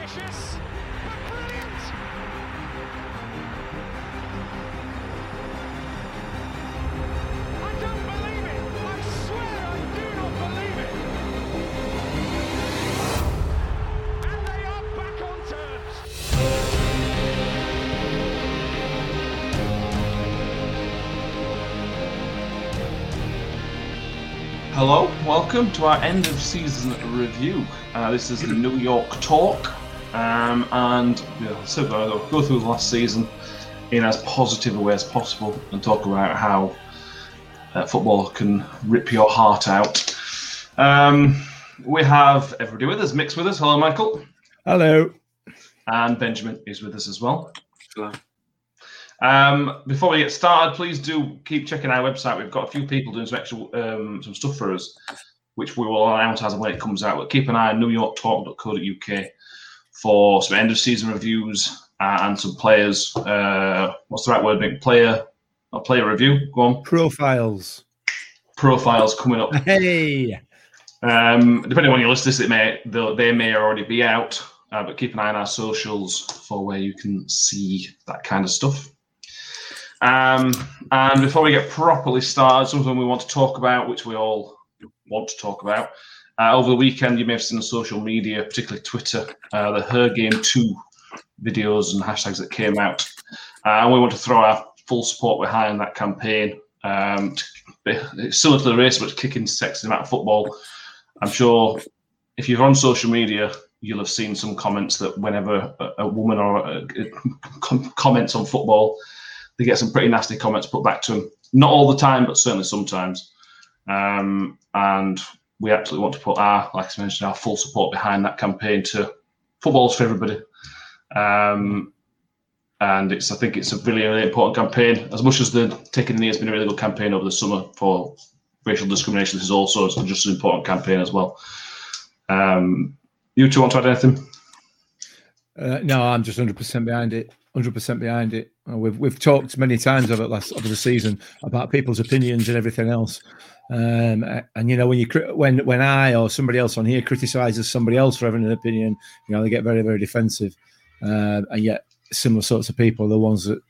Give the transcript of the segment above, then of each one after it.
Ambitious, but brilliant. I don't believe it. I swear I do not believe it. And they are back on terms. Hello, welcome to our end of season review. Uh, this is the New York Talk, um, and yeah, so we're going to go through the last season in as positive a way as possible and talk about how uh, football can rip your heart out. Um, we have everybody with us, Mix with us. Hello, Michael. Hello. And Benjamin is with us as well. Hello. Um, before we get started, please do keep checking our website. We've got a few people doing some extra um, some stuff for us, which we will announce as and when it comes out. But keep an eye on newyorktalk.co.uk for some end of season reviews and some players. Uh, what's the right word? Make player a player review. Go on. Profiles. Profiles coming up. Hey. Um, depending on when you listen to this, it may they they may already be out. Uh, but keep an eye on our socials for where you can see that kind of stuff. Um, and before we get properly started, something we want to talk about, which we all want to talk about. Uh, over the weekend, you may have seen on social media, particularly Twitter, uh, the Her Game Too videos and hashtags that came out. Uh, and we want to throw our full support behind that campaign. Um, it's similar to the race, but kicking sexism out of football. I'm sure if you're on social media, you'll have seen some comments that whenever a, a woman or a, a, com- comments on football, they get some pretty nasty comments put back to them. Not all the time, but certainly sometimes. Um, and we absolutely want to put our, like I mentioned, our full support behind that campaign to football's for everybody. Um, and it's, I think it's a really, really important campaign. As much as the Taking the Knee has been a really good campaign over the summer for racial discrimination, this is also just an important campaign as well. Um, you two want to add anything? Uh, no, I'm just 100% behind it. 100% behind it. We've we've talked many times over last over the season about people's opinions and everything else. Um, and you know when you when when I or somebody else on here criticizes somebody else for having an opinion, you know they get very very defensive. Uh, and yet similar sorts of people are the ones that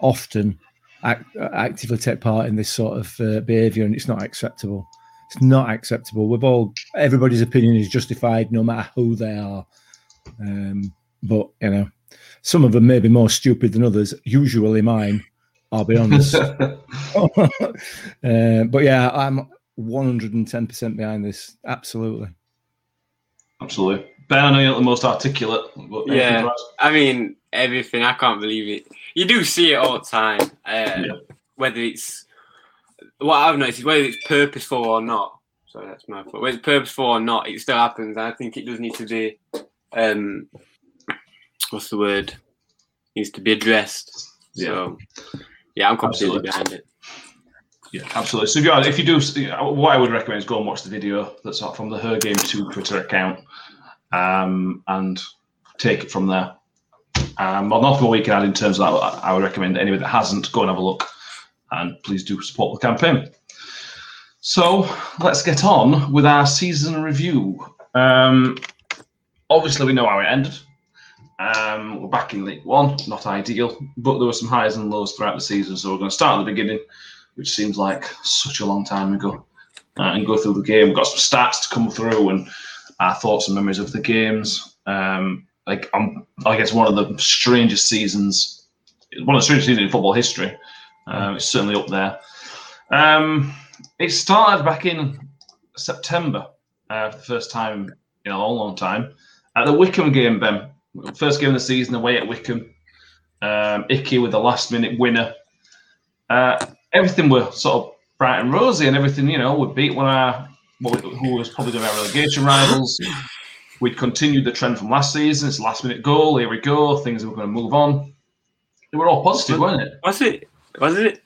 often act, actively take part in this sort of uh, behaviour, and it's not acceptable. It's not acceptable. We've all everybody's opinion is justified, no matter who they are. Um, but you know, some of them may be more stupid than others. Usually mine. I'll be honest. uh, but yeah, I'm 110% behind this. Absolutely. Absolutely. Ben, I know you're not the most articulate. But Yeah. to? I mean, everything. I can't believe it. You do see it all the time. Uh, Yeah. Whether it's what I've noticed is whether it's purposeful or not. Sorry, that's my fault. Whether it's purposeful or not, it still happens. And I think it does need to be. Um, what's the word? needs to be addressed. So, yeah, I'm completely Absolutely. behind it. Yeah, absolutely. So if you are, if you do, what I would recommend is go and watch the video that's from the Her Game Too Twitter account, um, and take it from there. Um, well, we can add in terms of that. I would recommend anybody that hasn't go and have a look, and please do support the campaign. So let's get on with our season review. Um, obviously, we know how it ended. Um, we're back in League One, not ideal, but there were some highs and lows throughout the season. So we're going to start at the beginning which seems like such a long time ago, uh, and go through the game. We've got some stats to come through and our thoughts and memories of the games. Um, like, um, I guess one of the strangest seasons, one of the strangest seasons in football history. Um, it's certainly up there. Um, it started back in September uh, for the first time in a long, long time at the Wycombe game, Ben. First game of the season away at Wycombe. Um, Icky with the last minute winner. Uh, everything were sort of bright and rosy, and everything, you know, would beat one of our, what we- who was probably going to be our relegation rivals. We'd continued the trend from last season. It's last minute goal. Here we go. Things were going to move on. They were all positive, weren't it? Was it? Was it?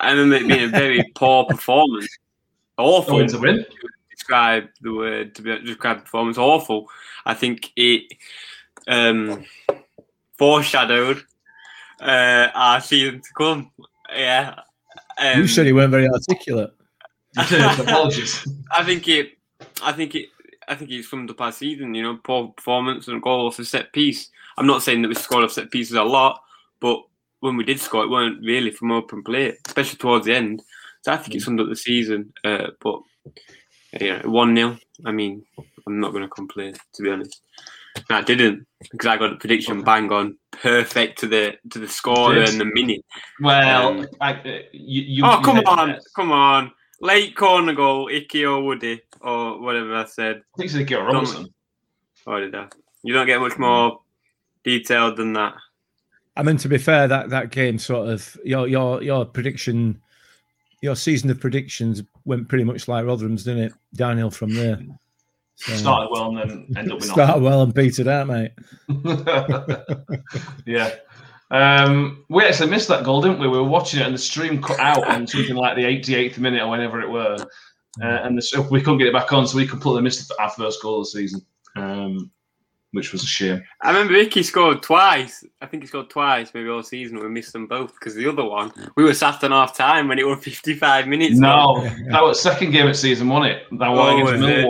I remember it being a very poor performance. Awful. Into win. describe the word to be describe the performance awful. I think it um, foreshadowed uh, our season to come. Yeah, um, you said you weren't very articulate. Apologies. I think it. I think it. I think he's summed up our season. You know, poor performance and goal off a set piece. I'm not saying that we scored off set pieces a lot, but when we did score, it weren't really from open play, especially towards the end. So I think it summed up the season. Uh, but yeah, one 0 I mean, I'm not going to complain to be honest. No, I didn't because I got the prediction bang on, perfect to the to the score and the minute. Well, Um, I, uh, you, you, oh come made- on, come on! Late corner goal, Icky or Woody or whatever I said. I think it's Nicky Robinson. Oh, did I? You don't get much more detailed than that. I mean, to be fair, that that game sort of your your your prediction, your season of predictions went pretty much like Rotherham's, didn't it? Downhill from there. So, Started well and then ended up with started well and petered out, mate. yeah. Um, we actually missed that goal, didn't we? We were watching it and the stream cut out on something like the 88th minute or whenever it were. Uh, and the, we couldn't get it back on, so we completely missed our first goal of the season, um, which was a shame. I remember Icky scored twice. I think he scored twice, maybe all season. We missed them both because the other one we were sat on half time when it was 55 minutes. No, Yeah, yeah. that was second game of season, wasn't it? That one Oh, against was it?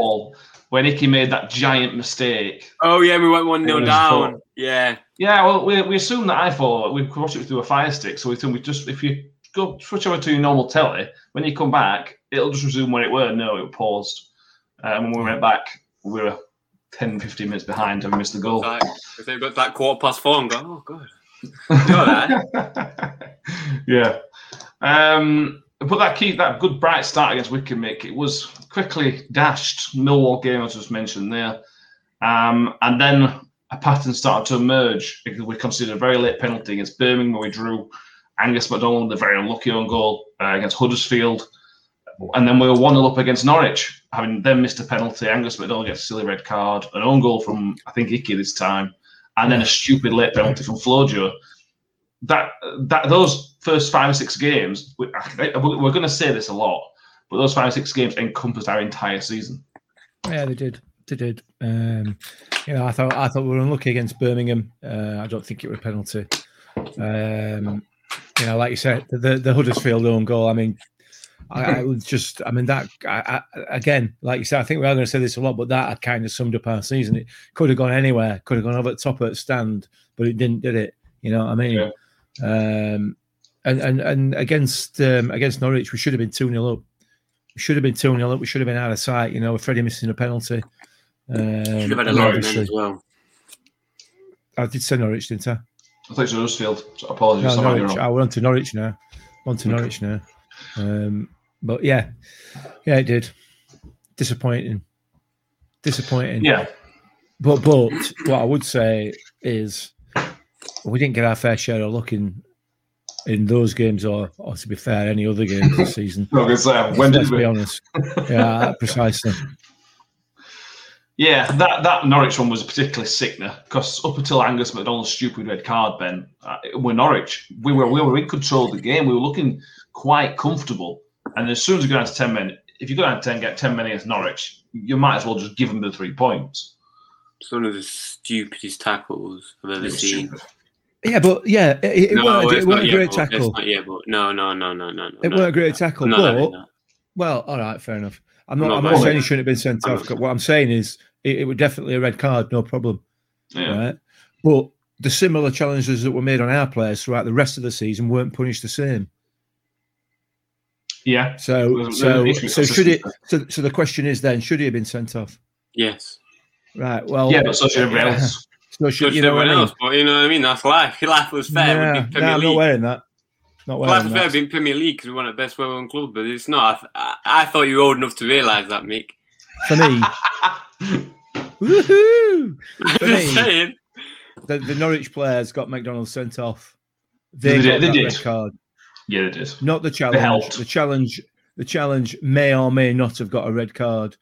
When Icky made that giant mistake. Oh yeah, we went one It 0 down. cool. Yeah, Yeah, well, we, we assumed that I thought we watch it through a fire stick, so we think we just if you go switch over to your normal telly, when you come back, it'll just resume where it were. No, it paused. Um, when we went back, we were 10, 15 minutes behind and we missed the goal. like if they've got that quarter past four and go, oh god, you right? yeah. Um, but that key, that good bright start against Wycombe, Mick, it was quickly dashed. Millwall game, as just mentioned there. Um, and then a pattern started to emerge because we considered a very late penalty against Birmingham where we drew Angus McDonald, the very unlucky on goal uh, against Huddersfield. And then we were 1 0 up against Norwich, having then missed a penalty. Angus McDonald gets a silly red card, an own goal from, I think, Icky this time, and then a stupid late penalty from Flojo that that those first five or six games, we, we're going to say this a lot, but those five or six games encompassed our entire season. Yeah, they did. They did. Um, you know, I thought I thought we were unlucky against Birmingham. Uh, I don't think it was a penalty. Um, you know, like you said, the the Huddersfield own goal. I mean, I, I was just. I mean, that I, I, again, like you said, I think we are going to say this a lot, but that kind of summed up our season. It could have gone anywhere. Could have gone over the top of the stand, but it didn't. Did it? You know what I mean? Yeah. Um, and and and against um, against Norwich, we should have been two 0 up. We should have been two 0 up. We should have been out of sight. You know, with Freddie missing a penalty. Um, Should have had a and lot obviously- as well. I did say Norwich, didn't I? I think it was Huddersfield. So apologies, No, I might be Norwich. wrong. I went to Norwich now. On to Okay. Norwich now. Um, but yeah, yeah, it did. Disappointing. Disappointing. Yeah, But but what I would say is we didn't get our fair share of luck in in those games, or, or to be fair, any other games this season. I was gonna when did Let's be honest. Yeah, precisely. Yeah, that, that Norwich one was a particularly sickener because up until Angus McDonald's stupid red card, Ben, uh, we're Norwich. We were we were in control of the game. We were looking quite comfortable. And as soon as we go down to ten men, if you go down to ten, get ten men against Norwich, you might as well just give them the three points. It's one of the stupidest tackles I've ever seen. stupid. Yeah, but yeah, it, it no, weren't, it weren't a great but- tackle. Not yet, but no, no, no, no, no, no. It no. weren't a great tackle, I'm not having but that. well, all right, fair enough. I'm not. No, I'm not saying he shouldn't have been sent off. What I'm saying is, it, it was definitely a red card, no problem. Yeah. Right, but the similar challenges that were made on our players throughout the rest of the season weren't punished the same. Yeah. So, so, an issue with so should it? So, so the question is then, should he have been sent off? Yes. Right. Well, Yeah, but so should everybody else. So So should should you know what everyone I mean? else, but you know what I mean? That's life. If life was fair, Yeah, we'd be no, Premier I'm not wearing that. Not Life wearing was fair, that. being Premier League because we won at best well-run club, but it's not. I, I, I thought you were old enough to realise that, Mick. For me, woohoo! I'm For just me, saying. the, the Norwich players got McDonald sent off. They, They got did, they did. red card, yeah, it is. not the challenge. The challenge, the challenge may or may not have got a red card.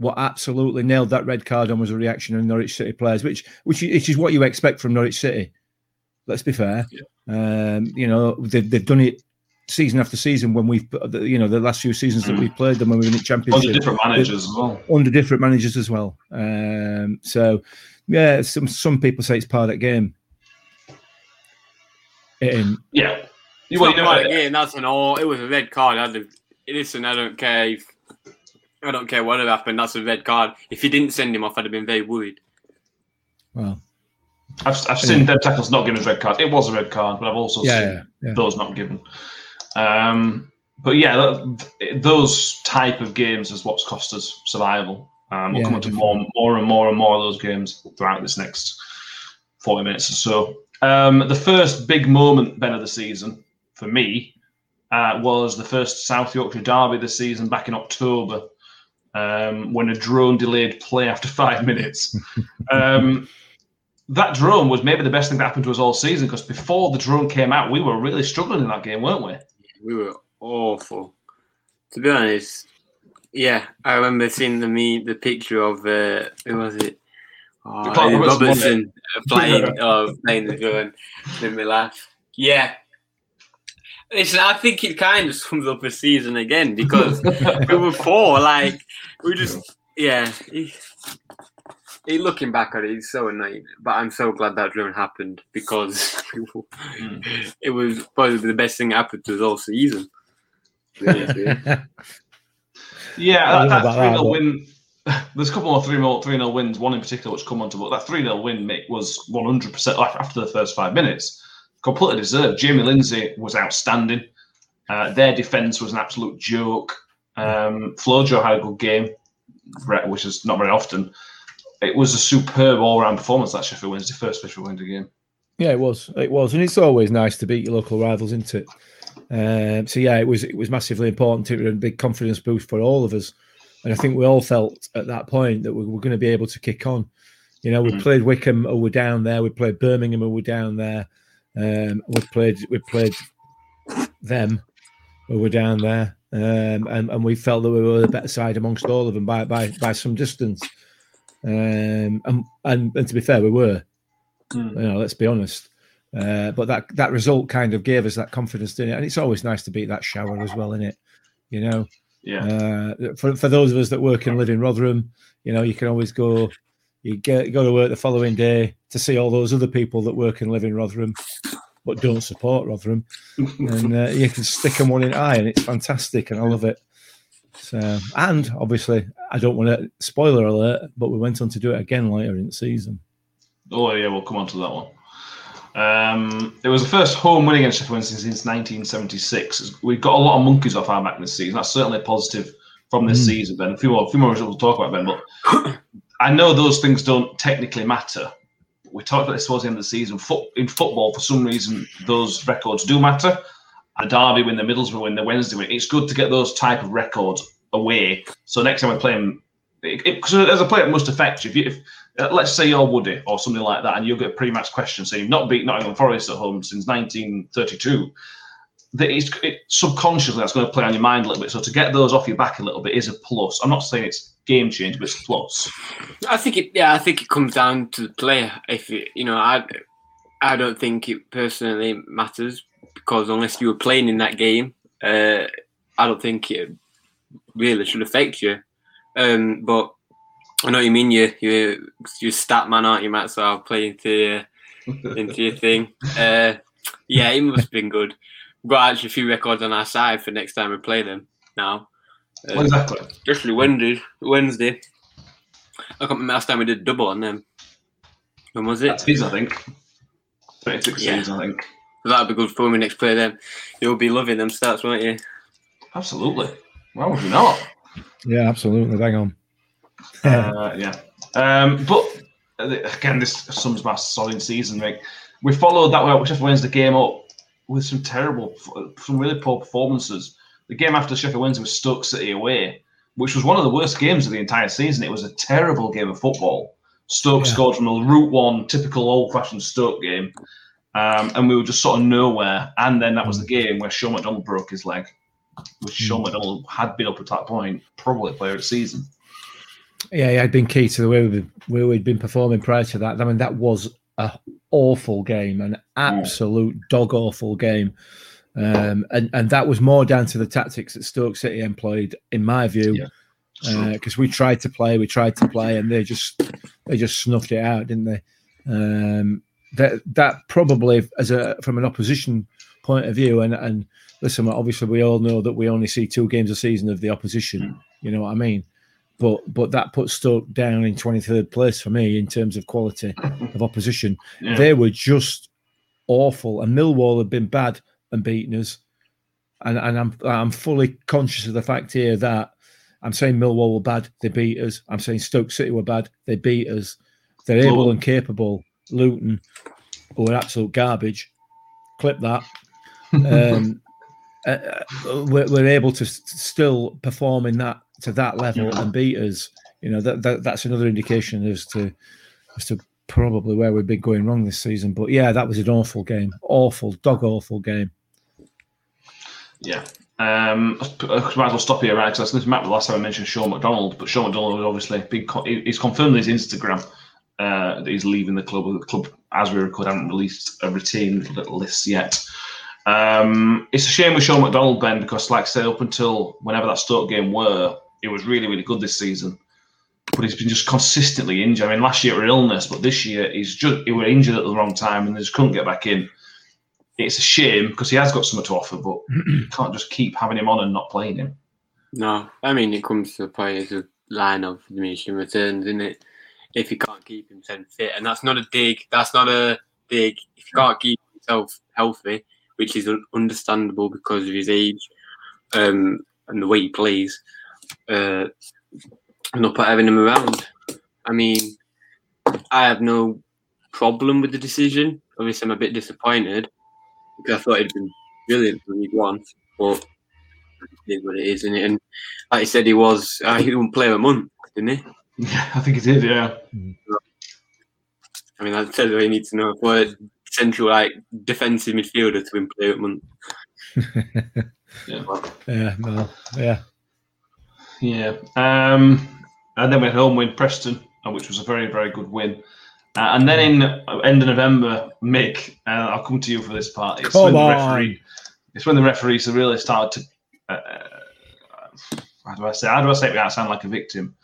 What absolutely nailed that red card on was a reaction of Norwich City players, which which which is what you expect from Norwich City. Let's be fair. Um, you know they've, they've done it season after season when we've you know the last few seasons that Mm. we've played them when we were in the Under championship different managers as well. under different managers as well. Um, so yeah, some some people say it's part of that game. It ain't. Yeah. It's Well, not you know, part of the game, that's an all. It was a red card. I'd have, listen, I don't care if I don't care what happened. That's a red card. If he didn't send him off, I'd have been very worried. Well, I've, I've seen dead tackles not given a red card. It was a red card, but I've also yeah, seen yeah, yeah. those not given. Um, but yeah, that, those type of games is what's cost us survival. Um, we'll Yeah, come on to more, more and more and more of those games throughout this next 40 minutes or so. Um, the first big moment, Ben, of the season for me uh, was the first South Yorkshire derby this season back in October um, when a drone delayed play after five minutes. um, that drone was maybe the best thing that happened to us all season because before the drone came out, we were really struggling in that game, weren't we? We were awful. To be honest, yeah, I remember seeing the me the picture of uh, who was it? Oh, Robertson uh, playing, oh, playing the drone. Made me laugh. Yeah. Listen, I think it kind of sums up a season again because we were poor. Like we just, yeah. It, it- looking back on it, it's so annoying. But I'm so glad that drone happened because mm. it was probably the best thing that happened to us all season. Yeah, Yeah, I don't know that, that 3 that, 0 win. There's a couple more 3 0 3 0 wins, one in particular which come on to, but that 3 0 win mate, was 100% after the first five minutes. Completely deserved. Jamie Lindsay was outstanding. Uh, their defence was an absolute joke. Um, Flojo had a good game, which is not very often. It was a superb all round performance that Sheffield Wednesday, first Sheffield Wednesday game. Yeah, it was. It was, and it's always nice to beat your local rivals, isn't it? Um, so yeah, it was. It was massively important. It was a big confidence boost for all of us, and I think we all felt at that point that we were going to be able to kick on. You know, we Mhm. played Wycombe, who were down there. We played Birmingham, who were down there. Um, we played. We played them, who were down there, um, and and we felt that we were the better side amongst all of them by by by some distance. Um, and and, and to be fair, we were. Mm. You know, let's be honest. Uh, but that that result kind of gave us that confidence, didn't it? And it's always nice to beat that shower as well, isn't it? You know, Yeah. uh, for for those of us that work and live in Rotherham, you know, you can always go. You get you go to work the following day to see all those other people that work and live in Rotherham, but don't support Rotherham, and uh, you can stick them one in eye, and it's fantastic, and I love it. So, and obviously, I don't want to spoiler alert, but we went on to do it again later in the season. Oh yeah, we'll come on to that one. Um, it was the first home win against Sheffield Wednesday since 1976. We've got a lot of monkeys off our back this season. That's certainly positive from this Mm. season, Ben. A few more, a few more results to talk about, Ben. But I know those things don't technically matter. We talked about this towards the end of the season. In football, for some reason, those records do matter. A Derby win, the Middlesbrough win, the Wednesday win. It's good to get those type of records away. So next time we're playing, because as a player, it must affect you. If, you, if uh, let's say you're Woody or something like that, and you'll get a pre-match question saying you've not beat Nottingham Forest at home since 1932. That it's it, subconsciously that's going to play on your mind a little bit. So to get those off your back a little bit is a plus. I'm not saying it's game change, but it's a plus. I think it. Yeah, I think it comes down to the player. If it, you know, I, I don't think it personally matters because unless you were playing in that game, uh, I don't think it really should affect you. Um, but I know what you mean. You you you stat man, aren't you, Matt? So I'll play into your, into your thing. Uh, yeah, it must have been good. We've got actually a few records on our side for next time we play them. Now, Uh, exactly. especially Wednesday. Wednesday. I can't remember last time we did double on them. When was it? That's his, I think. 26 Yeah. seasons, I think. That'd be good for when we next play then. You'll be loving them stats, won't you? Absolutely. Why would we not? Yeah, absolutely. Hang on. uh, yeah. Um, but uh, again, this sums my solid season, Rick. We followed that way, which Sheffield Wednesday game up with some terrible, some really poor performances. The game after Sheffield Wednesday was Stoke City away, which was one of the worst games of the entire season. It was a terrible game of football. Stoke Yeah. scored from a route one, typical old-fashioned Stoke game, um, and we were just sort of nowhere. And then that was the game where Shaun MacDonald broke his leg, which Shaun MacDonald had been up at that point, probably player of the season. Yeah, had been key to the way where we'd been performing prior to that. I mean, that was a awful game, an absolute dog awful game, um, and and that was more down to the tactics that Stoke City employed, in my view, Yeah. because we tried to play, we tried to play, and they just they just snuffed it out, didn't they? Um, that that probably, as a from an opposition point of view, and and listen, obviously we all know that we only see two games a season of the opposition. You know what I mean? But but that puts Stoke down in 23rd place for me in terms of quality of opposition. Yeah. They were just awful, and Millwall have been bad and beaten us. And and I'm I'm fully conscious of the fact here that I'm saying Millwall were bad, they beat us. I'm saying Stoke City were bad, they beat us. They're able Well- and capable. Luton, who are absolute garbage. Clip that. Um, uh, uh, we're, we're able to still perform in that to that level and beat us. You know that, that that's another indication as to as to probably where we've been going wrong this season. But yeah, that was an awful game, awful dog awful game. Yeah. Um, I might as well stop here, right? Because I was listening the last time I mentioned Shaun MacDonald, but Shaun MacDonald has obviously been co- he's confirmed on his Instagram uh, that he's leaving the club. The club, as we record, haven't released a retained list yet. Um, it's a shame with Shaun MacDonald, Ben, because like I said, up until whenever that Stoke game were, it was really, really good this season. But he's been just consistently injured. I mean, last year it was illness, but this year he's just he was injured at the wrong time and they just couldn't get back in. It's a shame because he has got something to offer, but you can't just keep having him on and not playing him. No, I mean it comes to the point it's a line of diminishing returns, isn't it? If you can't keep himself fit, and that's not a dig. That's not a dig. If you can't keep himself healthy, which is understandable because of his age um, and the way he plays, uh, not put having him around. I mean, I have no problem with the decision. Obviously, I'm a bit disappointed because I thought it'd been brilliant for League One, but it is what it is, isn't it? And like I said, he was uh, he didn't play a month, didn't he? Yeah, I think he did. Yeah, I mean, that's all you need to know for a central like defensive midfielder to win player of month. Yeah, no, yeah, yeah. Um, and then we had home win Preston, uh, which was a very, very good win. Uh, and then in uh, end of November, Mick, uh, I'll come to you for this part. It's Come when the on. referee. It's when the referees have really started to. Uh, how do I say? How do I say it without sound like a victim?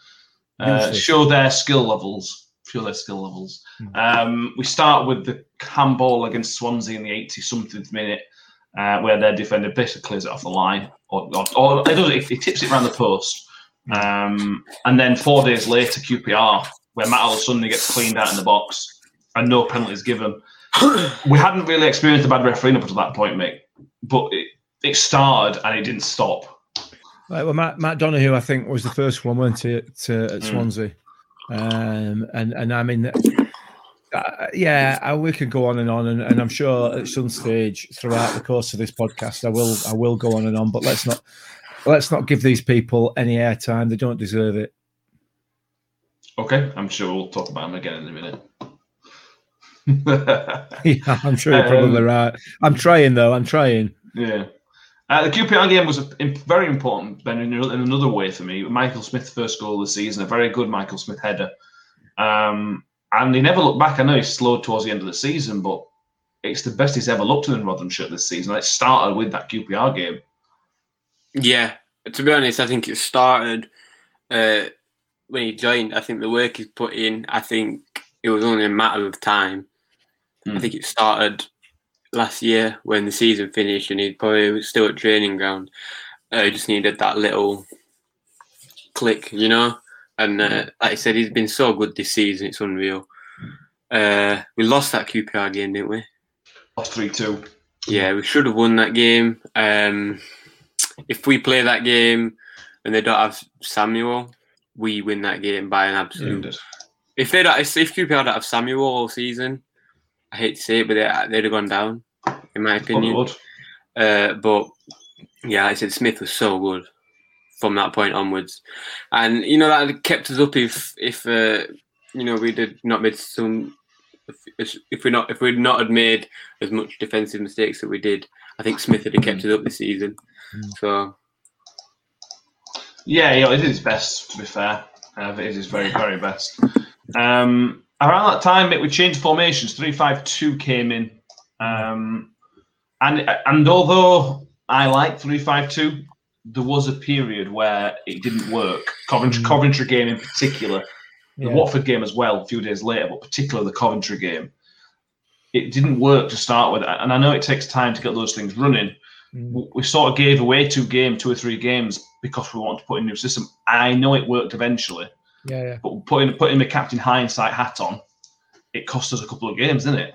Show their skill levels. Show their skill levels. Hmm. Um, we start with the handball against Swansea in the 80 something minute, uh, where their defender basically clears it off the line, or, or, or it does. It, tips it around the post, um, and then four days later, QPR, where Matt suddenly gets cleaned out in the box and no penalties given. we hadn't really experienced a bad refereeing up until that point, mate. But it, it started and it didn't stop. Right, well, Matt, Matt Donohue, I think, was the first one, weren't he, at, uh, at Mm. Swansea? Um, and and I mean, uh, yeah, we could go on and on, and, and I'm sure at some stage throughout the course of this podcast, I will I will go on and on. But let's not let's not give these people any airtime; they don't deserve it. Okay, I'm sure we'll talk about them again in a minute. yeah, I'm sure you're probably Um, right. I'm trying though. I'm trying. Yeah. Uh, the QPR game was very important, Ben, in, in another way for me. Michael Smith, first goal of the season, a very good Michael Smith header. Um, and he never looked back. I know he slowed towards the end of the season, but it's the best he's ever looked in Rotherham shirt this season. It started with that QPR game. Yeah, to be honest, I think it started uh, when he joined. I think the work he's put in. I think it was only a matter of time. I Mm. think it started last year when the season finished, and he probably was still at training ground. Uh, he just needed that little click, you know. And uh, like I said, he's been so good this season; it's unreal. Uh, we lost that QPR game, didn't we? Lost 3 2. Yeah, we should have won that game. Um, if we play that game and they don't have Samuel, we win that game by an absolute. If they don't, if QPR don't have Samuel all season, I hate to say it, but they, they'd have gone down, in my opinion. Uh, but yeah, I said Smith was so good from that point onwards, and you know that kept us up if if uh, you know we did not made some. If, if we not if we'd not had made as much defensive mistakes that we did, I think Smith would have kept us up this season. So Yeah, yeah, it is his best, to be fair. Uh, it is his very, very best. Um, around that time, it we changed formations. Three five two came in. Um, and, and although I like 3 5 2, there was a period where it didn't work. Coventry, Mm. Coventry game in particular, the Watford game as well, a few days later, but particularly the Coventry game. It didn't work to start with. And I know it takes time to get those things running Mm. we sort of gave away two games, two or three games because we wanted to put in a new system. I know it worked eventually, Yeah, yeah. but putting putting the captain hindsight hat on, it cost us a couple of games, didn't it?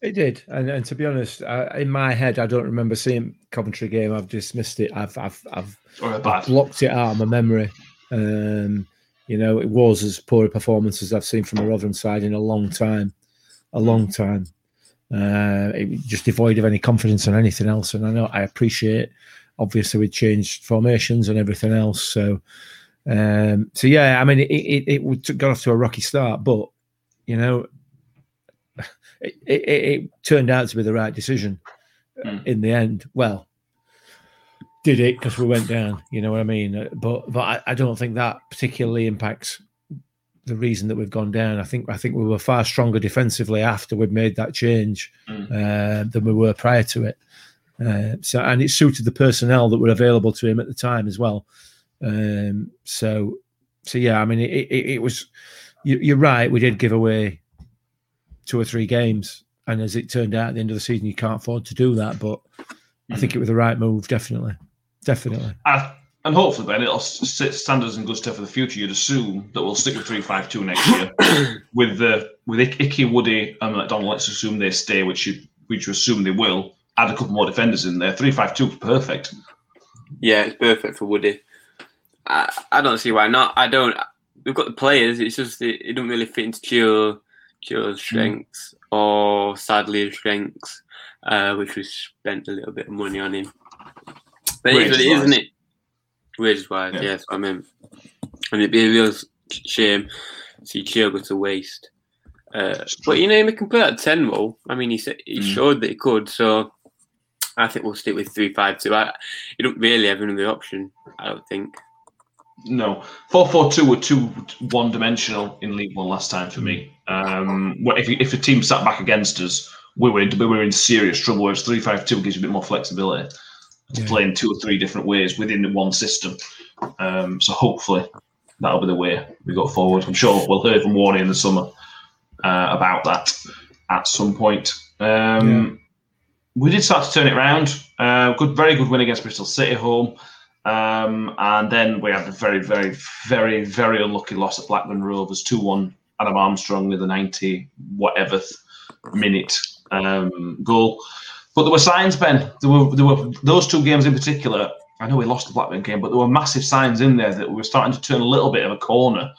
It did, and and to be honest, I, in my head, I don't remember seeing Coventry game. I've dismissed it. I've I've I've, I've blocked it out of my memory. Um, you know, it was as poor a performance as I've seen from a Rotherham side in a long time, a long time. Uh, it just devoid of any confidence on anything else. And I know I appreciate. Obviously, we changed formations and everything else. So, um, so yeah, I mean, it it, it got off to a rocky start, but you know, it, it, it turned out to be the right decision Mm. in the end. Well, did it because we went down? You know what I mean? Uh, But but I, I don't think that particularly impacts the reason that we've gone down. I think I think we were far stronger defensively after we'd made that change Mm. uh, than we were prior to it. Uh, so and it suited the personnel that were available to him at the time as well. Um, so so yeah, I mean it, it, it was. You, you're right. We did give away two or three games, and as it turned out at the end of the season, you can't afford to do that. But I think it was the right move, definitely, definitely. I, and hopefully, Ben, it'll s- set standards in good stead for the future. You'd assume that we'll stick with three five two next year with the with Ick- Icky, Woody, and McDonald. Let's assume they stay, which you which you assume they will. Add a couple more defenders in there. Three five two, perfect. Yeah, it's perfect for Woody. I, I don't see why not. I don't. We've got the players. It's just it, it don't really fit into Chio, Chio's strengths or Sadler's strengths, uh, which we spent a little bit of money on him. But it is what it is, isn't it? Wages wise, Yeah. yes, I mean, and it'd be a real shame to see Chio go to waste. Uh, but you know, he can play at ten role. I mean, he said he Mm. showed that he could. So I think we'll stick with three five two. I you don't really have another option. I don't think. No, four four two were too one dimensional in League One last time for me. Um, if if a team sat back against us, we were in, we were in serious trouble. Whereas three five two gives you a bit more flexibility to Yeah. play in two or three different ways within the one system. Um, so hopefully that'll be the way we go forward. I'm sure we'll hear from Warney in the summer uh, about that at some point. Um, We did start to turn it around. Uh, good, very good win against Bristol City home. Um, and then we had a very, very, very, very unlucky loss at Blackburn Rovers, 2 1 Adam Armstrong with a 90 whatever minute um, goal. But there were signs, Ben. There were, there were those two games in particular. I know we lost the Blackburn game, but there were massive signs in there that we were starting to turn a little bit of a corner.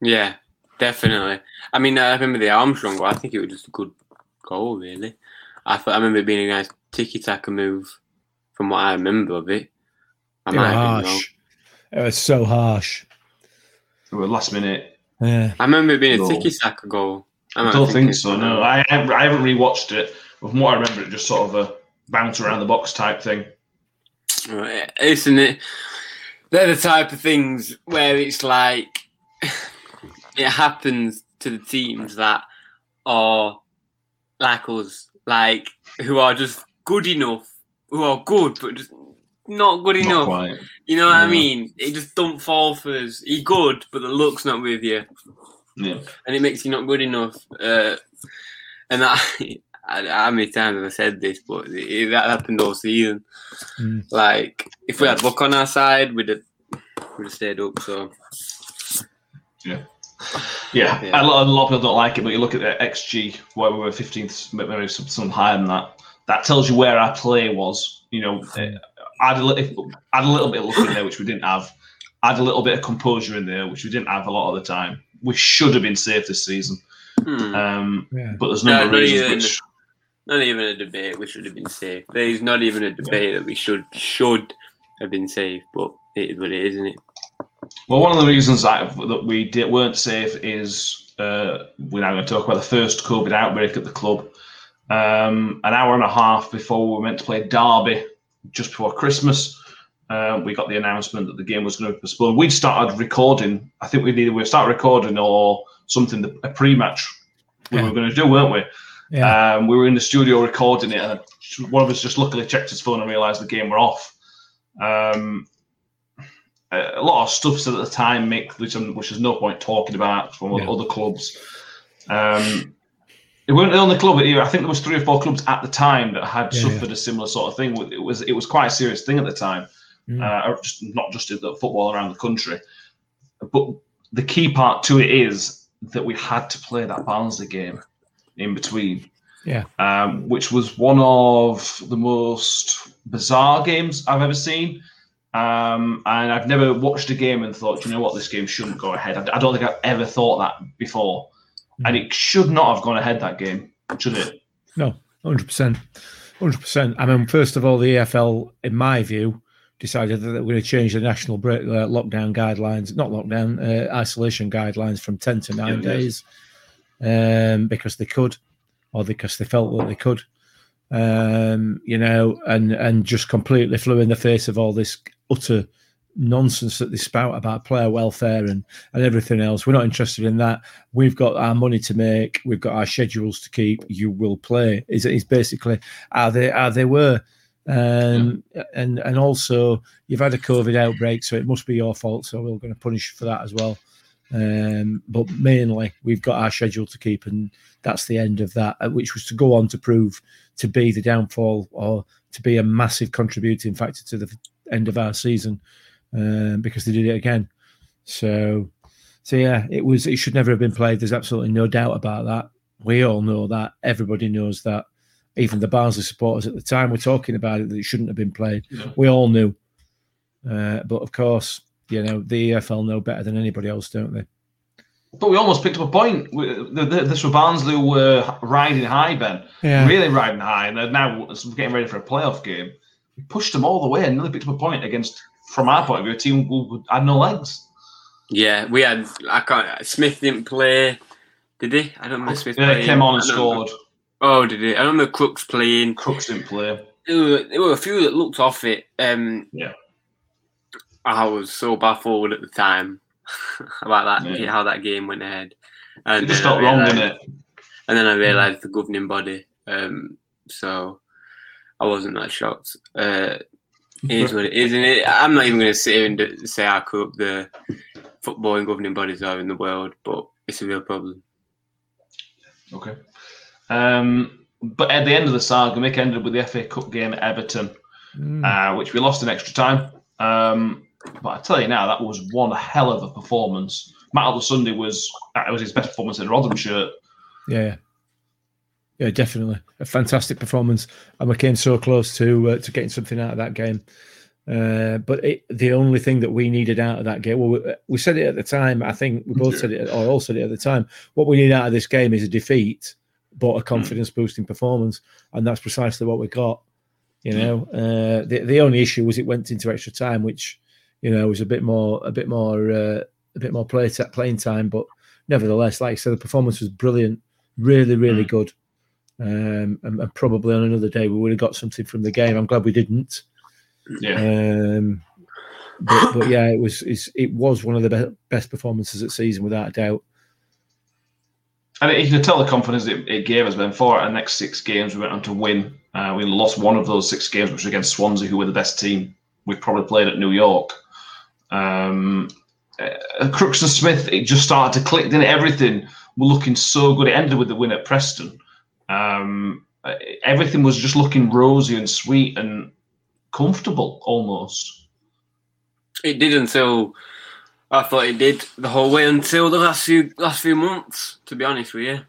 Yeah, definitely. I mean, I remember the Armstrong goal. I think it was just a good goal, really. I thought I remember it being a nice tiki taka move, from what I remember of it. I They were might have been wrong. harsh. It was so harsh. There were last minute. Yeah. I remember it being a No. tiki taka goal. I might don't thinking think so. No, I, I haven't rewatched it. But from what I remember, it just sort of a bounce around the box type thing. Right, Isn't it? They're the type of things where it's like it happens to the teams that are like us, like who are just good enough, who are good but just not good Not enough. quite. You know what I mean? It just don't fall for us. He good, but the look's not with you, Yeah. and it makes you not good enough. Uh, and that, I, how many times have I said this? But it, that happened all season. Mm. Like if we had luck on our side, we'd have, we'd have stayed up. So Yeah, Yeah. A, lot, a lot of people don't like it, but you look at the XG, where we were 15th, maybe some, some higher than that. That tells you where our play was. You know, uh, add a, li- add a little bit of luck in there, which we didn't have. Add a little bit of composure in there, which we didn't have a lot of the time. We should have been safe this season, hmm. um, Yeah. but there's No, no, no, reasons yeah, which. not even a debate. We should have been safe. There is not even a debate that we should should have been safe. But it is what it is, isn't it? Well, one of the reasons that, that we did, weren't safe is uh, we're now going to talk about the first COVID outbreak at the club. Um, an hour and a half before we were meant to play Derby, just before Christmas, uh, we got the announcement that the game was going to be postponed. We'd started recording. I think we'd either we start recording or something a pre-match we Yeah. were going to do, weren't we? Yeah. Um, we were in the studio recording it, and one of us just luckily checked his phone and realised the game were off. Um, a lot of stuff said at the time, Mick, which, which there's no point talking about from Yeah. other clubs. Um, it weren't the only club. I think there was three or four clubs at the time that had Yeah, suffered a similar sort of thing. It was it was quite a serious thing at the time. Mm. uh, just not just in the football around the country. But the key part to it is that we had to play that Barnsley game in between. Yeah. Um, which was one of the most bizarre games I've ever seen. Um, and I've never watched a game and thought, you know what, this game shouldn't go ahead. I, I don't think I've ever thought that before. And it should not have gone ahead that game, should it? No, hundred percent, hundred percent. I mean, first of all, the EFL, in my view, decided that they were going to change the national break, uh, lockdown guidelines, not lockdown, uh, isolation guidelines from ten to nine Yeah, days, um, because they could, or because they felt that they could. Um, you know, and and just completely flew in the face of all this utter nonsense that they spout about player welfare and and everything else. We're not interested in that. We've got our money to make. We've got our schedules to keep. You will play. Is is basically how they how they were. Um, and and also you've had a COVID outbreak, so it must be your fault. So we're going to punish you for that as well. Um, but mainly we've got our schedule to keep, and that's the end of that, uh, which was to go on to prove to be the downfall or to be a massive contributing factor to the end of our season um, because they did it again. So, so yeah, it was. It should never have been played. There's absolutely no doubt about that. We all know that. Everybody knows that. Even the Barnsley supporters at the time were talking about it that it shouldn't have been played. Yeah. We all knew. Uh, but of course, you know the EFL know better than anybody else, don't they? But we almost picked up a point. This were Barnsley were riding high, Ben. Yeah. Really riding high. And they're now getting ready for a playoff game. We pushed them all the way and nearly picked up a point against, from our point of view, a team who had no legs. Yeah, we had. I can't. Smith didn't play. Did he? I don't know. Smith. Yeah, playing. came on and scored. Oh, did he? I remember Crooks playing. Crooks didn't play. There were, there were a few that looked off it. Um, Yeah. I was so baffled at the time about that, Yeah. how that game went ahead. And It just felt wrong, didn't it? And then I realised the governing body. Um, so I wasn't that shocked. Uh, is what it is, and it, I'm not even going to sit here and say how corrupt the footballing governing bodies are in the world, but it's a real problem. Okay. Um, but at the end of the saga, Mick ended up with the FA Cup game at Everton, Mm. uh, which we lost in extra time. Um, but I tell you now, that was one hell of a performance. Matt Olosunde was that was his best performance in a Rotherham shirt. Yeah, yeah, definitely a fantastic performance, and we came so close to uh, to getting something out of that game. Uh, but it, the only thing that we needed out of that game, well, we, we said it at the time. I think we both said it, or all said it at the time. What we need out of this game is a defeat, but a confidence boosting performance, and that's precisely what we got. You know, uh, the the only issue was it went into extra time, which you know was a bit more a bit more uh, a bit more play t- playing time, but nevertheless, like I said, the performance was brilliant, really, really good. Um, and, and probably on another day we would have got something from the game. I'm glad we didn't. Yeah. Um, but, but yeah, it was it's, it was one of the be- best performances the season without a doubt. And you can tell the confidence it, it gave us. Then for our next six games, we went on to win. Uh, we lost one of those six games, which was against Swansea, who were the best team we probably played at New York. Um, uh, Crooks and Smith, it just started to click. Then everything were looking so good. It ended with the win at Preston. Um, uh, everything was just looking rosy and sweet and comfortable almost. It did until I thought it did the whole way until the last few last few months. To be honest with you,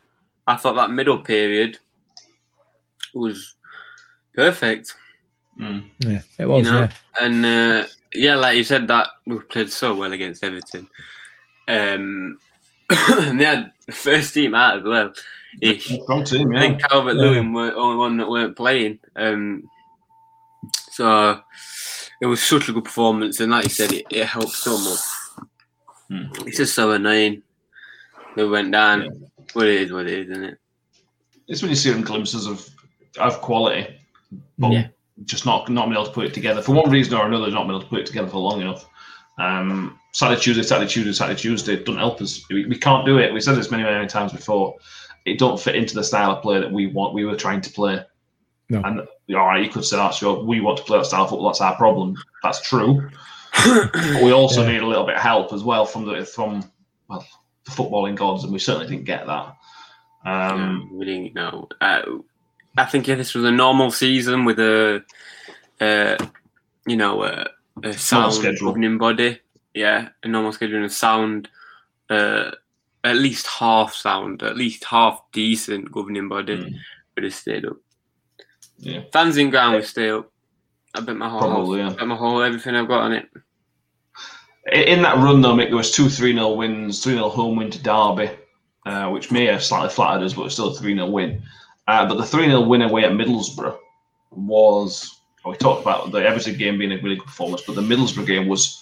I thought that middle period was perfect. Mm. Yeah, it was. You know? yeah. And uh, yeah, like you said, that we played so well against Everton. Um, and they had the first team out as well. Ish. Strong team, I yeah. think Calvert Lewin were the only one that weren't playing. Um, so it was such a good performance, and like you said, it, it helped so much. Hmm. It's just so annoying. They went down. What it is, what it is, isn't it? It's when you see them glimpses of of quality, but Yeah. just not not being able to put it together for one reason or another. Not being able to put it together for long enough. Um, Saturday, Tuesday, Saturday, Tuesday, Saturday, Tuesday doesn't help us. We, we can't do it. We said this many, many times before. It don't fit into the style of play that we want. We were trying to play. No. And all right, you could say that's your. We want to play that style of football. That's our problem. That's true. But we also Yeah. need a little bit of help as well from the from well the footballing gods, and we certainly didn't get that. Um, No, we didn't know. Uh, I think if this was a normal season with a, uh, you know, uh, a sound schedule. governing body. Yeah, a normal schedule and a sound, uh, at least half sound, at least half decent governing body Mm. would have stayed up. Yeah. Fans in ground would stay up. I bet my whole Probably, house, yeah. I bet my whole everything I've got on it. In that run, though, Mick, there was two 3 0 wins, 3 0 home win to Derby, uh, which may have slightly flattered us, but still a 3 0 win. Uh, but the 3 0 win away at Middlesbrough was, we talked about the Everton game being a really good performance, but the Middlesbrough game was,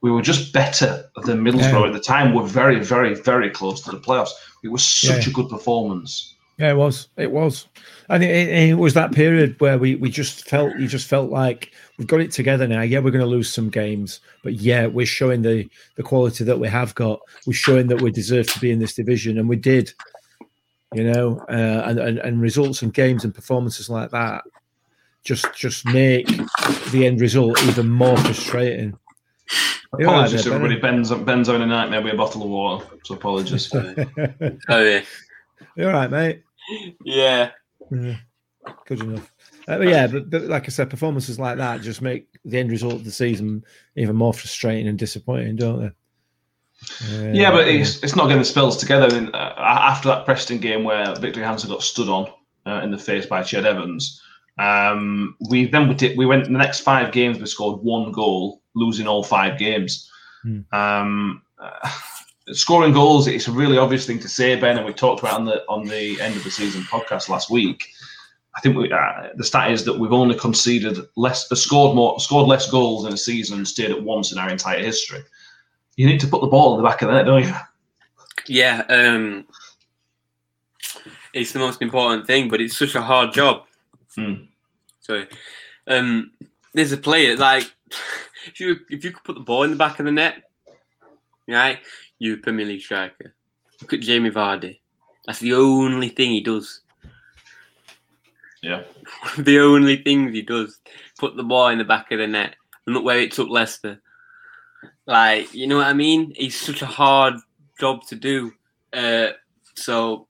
we were just better than Middlesbrough Yeah. at the time. We're very, very, very close to the playoffs. It was such Yeah. a good performance. Yeah, it was. It was, and it, it, it was that period where we we just felt you just felt like we've got it together now. Yeah, we're going to lose some games, but yeah, we're showing the the quality that we have got. We're showing that we deserve to be in this division, and we did. You know, uh, and, and and results and games and performances like that just just make the end result even more frustrating. You're right Apologies, there, everybody. Ben's, Ben's having a nightmare with a bottle of water, so apologies. Benny. Oh yeah, You're all right, mate. yeah. Yeah, good enough. Uh, but yeah, but, but like I said, performances like that just make the end result of the season even more frustrating and disappointing, don't they? Uh, Yeah, but it's, it's not getting the spells together. And uh, after that Preston game where Viktor Johansson got stood on uh, in the face by Ched Evans, um, we then we, did, we went the next five games. We scored one goal, losing all five games. Hmm. Um, uh, scoring goals, it's a really obvious thing to say, Ben, and we talked about on the on the end of the season podcast last week. I think we, uh, the stat is that we've only conceded less, uh, scored more, scored less goals in a season and stayed at once in our entire history. You need to put the ball in the back of the net, don't you? Yeah, um, it's the most important thing, but it's such a hard job. Hmm. Sorry, um, there's a player like if you if you could put the ball in the back of the net, right? You a Premier League striker. Look at Jamie Vardy. That's the only thing he does. Yeah. the only things he does. Put the ball in the back of the net. And look where it took Leicester. Like, you know what I mean? It's such a hard job to do. Uh, so,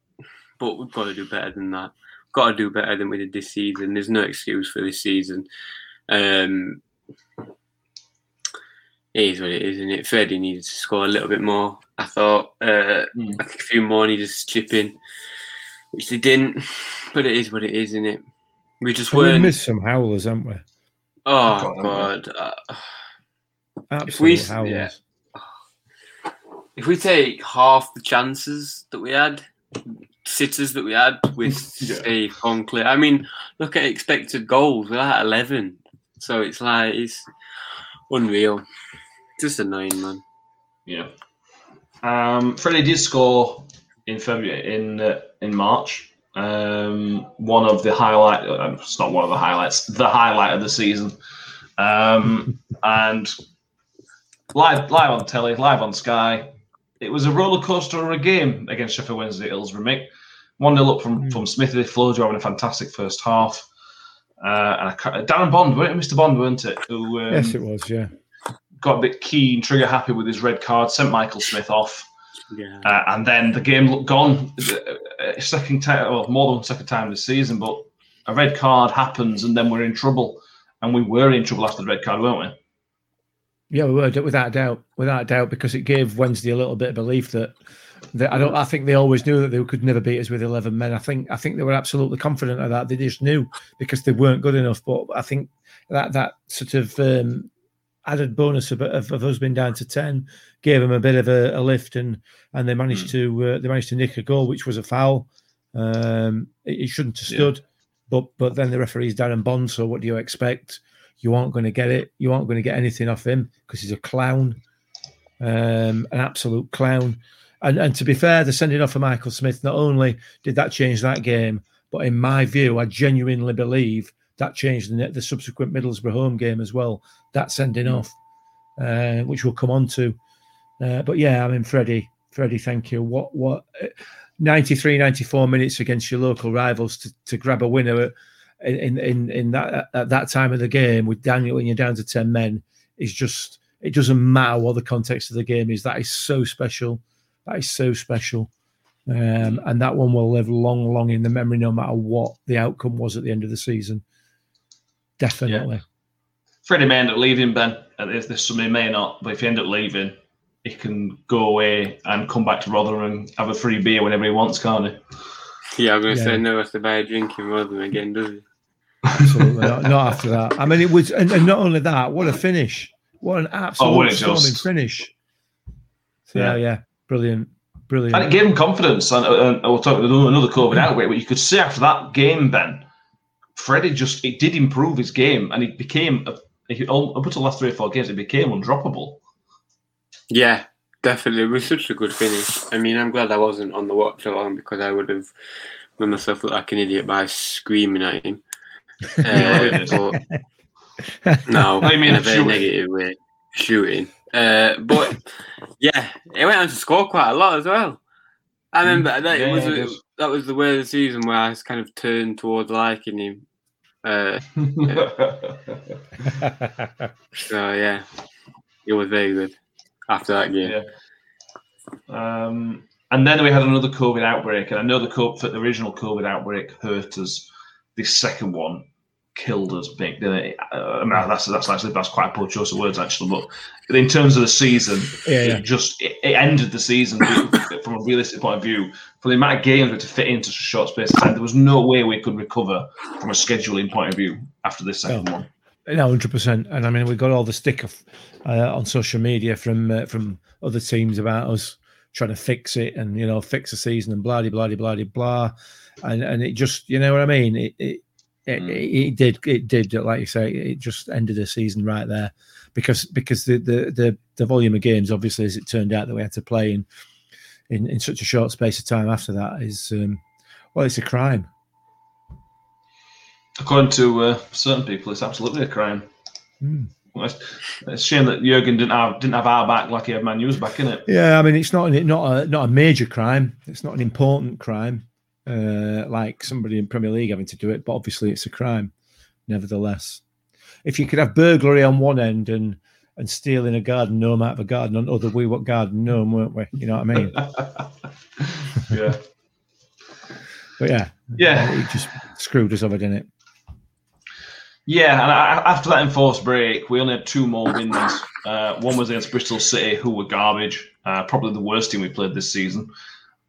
but we've got to do better than that. Got to do better than we did this season. There's no excuse for this season. Um, it is what it is, isn't it? Freddie needed to score a little bit more. I thought uh, Mm. I think a few more needed to chip in, which they didn't. But it is what it is, isn't it? We just we weren't. missed some howlers, haven't we? oh God, God! Uh, Absolute we- howlers. yeah. if we take half the chances that we had, sitters that we had with Yeah. say Conklin, I mean, look at expected goals. We're at eleven, so it's like it's unreal. Just annoying, man. Yeah. Um, Freddie did score in February in uh, in March. Um, one of the highlight. Uh, it's not one of the highlights. The highlight of the season. Um, and live live on telly, live on Sky. It was a roller coaster of a game against Sheffield Wednesday at Hillsborough. Mick. One 0 up from Mm. from Smithy. Flojo having a fantastic first half. Uh, and I, ca- Darren Bond, weren't it? Mr. Bond, weren't it? Who um, yes, it was. Yeah, got a bit keen, trigger happy with his red card, sent Michael Smith off, Yeah. uh, and then the game looked gone. Uh, Second time, well, more than second time this season, but a red card happens, and then we're in trouble, and we were in trouble after the red card, weren't we? yeah, we were without a doubt, without a doubt, because it gave Wednesday a little bit of belief that. that I don't. I think they always knew that they could never beat us with eleven men. I think. I think they were absolutely confident of that. They just knew because they weren't good enough. But I think that that sort of um, added bonus of, of, of us being down to ten gave them a bit of a, a lift, and and they managed to uh, they managed to nick a goal, which was a foul. Um, it, it shouldn't have Yeah. stood, but but then the referee's Darren Bond. So what do you expect? You aren't going to get it. You aren't going to get anything off him because he's a clown, um, an absolute clown. And and to be fair, the sending off of Michael Smith not only did that change that game, but in my view, I genuinely believe that changed the, the subsequent Middlesbrough home game as well. That sending off, uh, which we'll come on to. Uh, but yeah, I mean, Freddie, Freddie, thank you. What what? uh, 93, 94 minutes against your local rivals to, to grab a winner in in in that at that time of the game with Daniel when you're down to ten men is just it doesn't matter what the context of the game is. That is so special. That is so special. Um, and that one will live long, long in the memory, no matter what the outcome was at the end of the season. Definitely. Freddie may end up leaving Ben at this, this summer, he may not, but if he end up leaving, he can go away and come back to Rotherham and have a free beer whenever he wants, can't he? Yeah, I'm going to Yeah. say no has to buy a drink in Rotherham again, does he? Absolutely not, not after that. I mean, it was, and, and not only that, what a finish! What an absolute Oh, what it storming just- finish! So, yeah, Yeah. yeah, brilliant, brilliant. And it gave him confidence. And, and we'll talk about another COVID mm. outbreak, but you could see after that game, Ben, Freddie just it did improve his game, and it became a, he, all, up until the last three or four games, it became undroppable. Yeah, definitely. It was such a good finish. I mean, I'm glad I wasn't on the watch along because I would have made myself look like an idiot by screaming at him. Uh, but no, I mean, in a very shooting. negative way, shooting. Uh, but yeah, he went on to score quite a lot as well. I remember that Yeah, it was he a- did. that was the way of the season where I kind of turned towards liking him. Uh, so yeah, it was very good after that game. Yeah. Um, and then we had another COVID outbreak, and I know the, co- the original COVID outbreak hurt us. This second one killed us big, didn't it? Uh, I mean, that's that's actually that's quite a poor choice of words, actually. But in terms of the season, Yeah, yeah. it just it, it ended the season from a realistic point of view. For the amount of games we had to fit into such a short space of time, there was no way we could recover from a scheduling point of view after this second No. one. No, hundred percent. And I mean, we got all the stick of, uh, on social media from uh, from other teams about us trying to fix it and you know fix the season and blah blah blah blah blah, and and it just you know what I mean. It it, it, Mm. it, it did it did like you say it just ended the season right there because because the the the, the volume of games obviously as it turned out that we had to play in in, in such a short space of time after that is um, well it's a crime. According to uh, certain people, it's absolutely a crime. Hmm. Well, It's, it's a shame that Jurgen didn't have didn't have our back like he had Man U's back in it. Yeah, I mean, it's not not a not a major crime. It's not an important crime, uh, like somebody in Premier League having to do it. But obviously, it's a crime, nevertheless. If you could have burglary on one end and and stealing a garden gnome out of a garden on other, we what garden gnome, weren't we? You know what I mean? yeah, But yeah, yeah, it just screwed us over, didn't it? yeah. And I, after that enforced break, we only had two more wins. Uh, one was against Bristol City, who were garbage, uh, probably the worst team we played this season.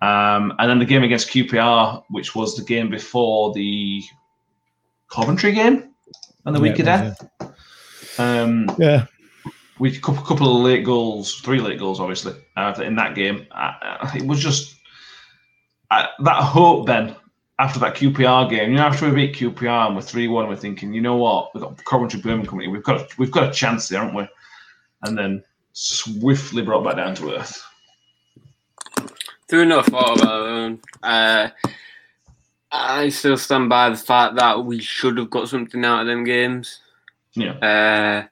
Um, and then the game against QPR, which was the game before the Coventry game and the Yeah, week of death. Um, Yeah, we a couple, of late goals, three late goals, obviously, uh, in that game. Uh, uh, it was just uh, that hope, Ben, after that QPR game. You know, after we beat QPR and we're three one, we're thinking, you know what, we've got Coventry Birmingham coming. We've got we've got a chance there, haven't we? And then swiftly brought back down to earth. Through no fault of our own. Uh, I still stand by the fact that we should have got something out of them games. Yeah, Uh,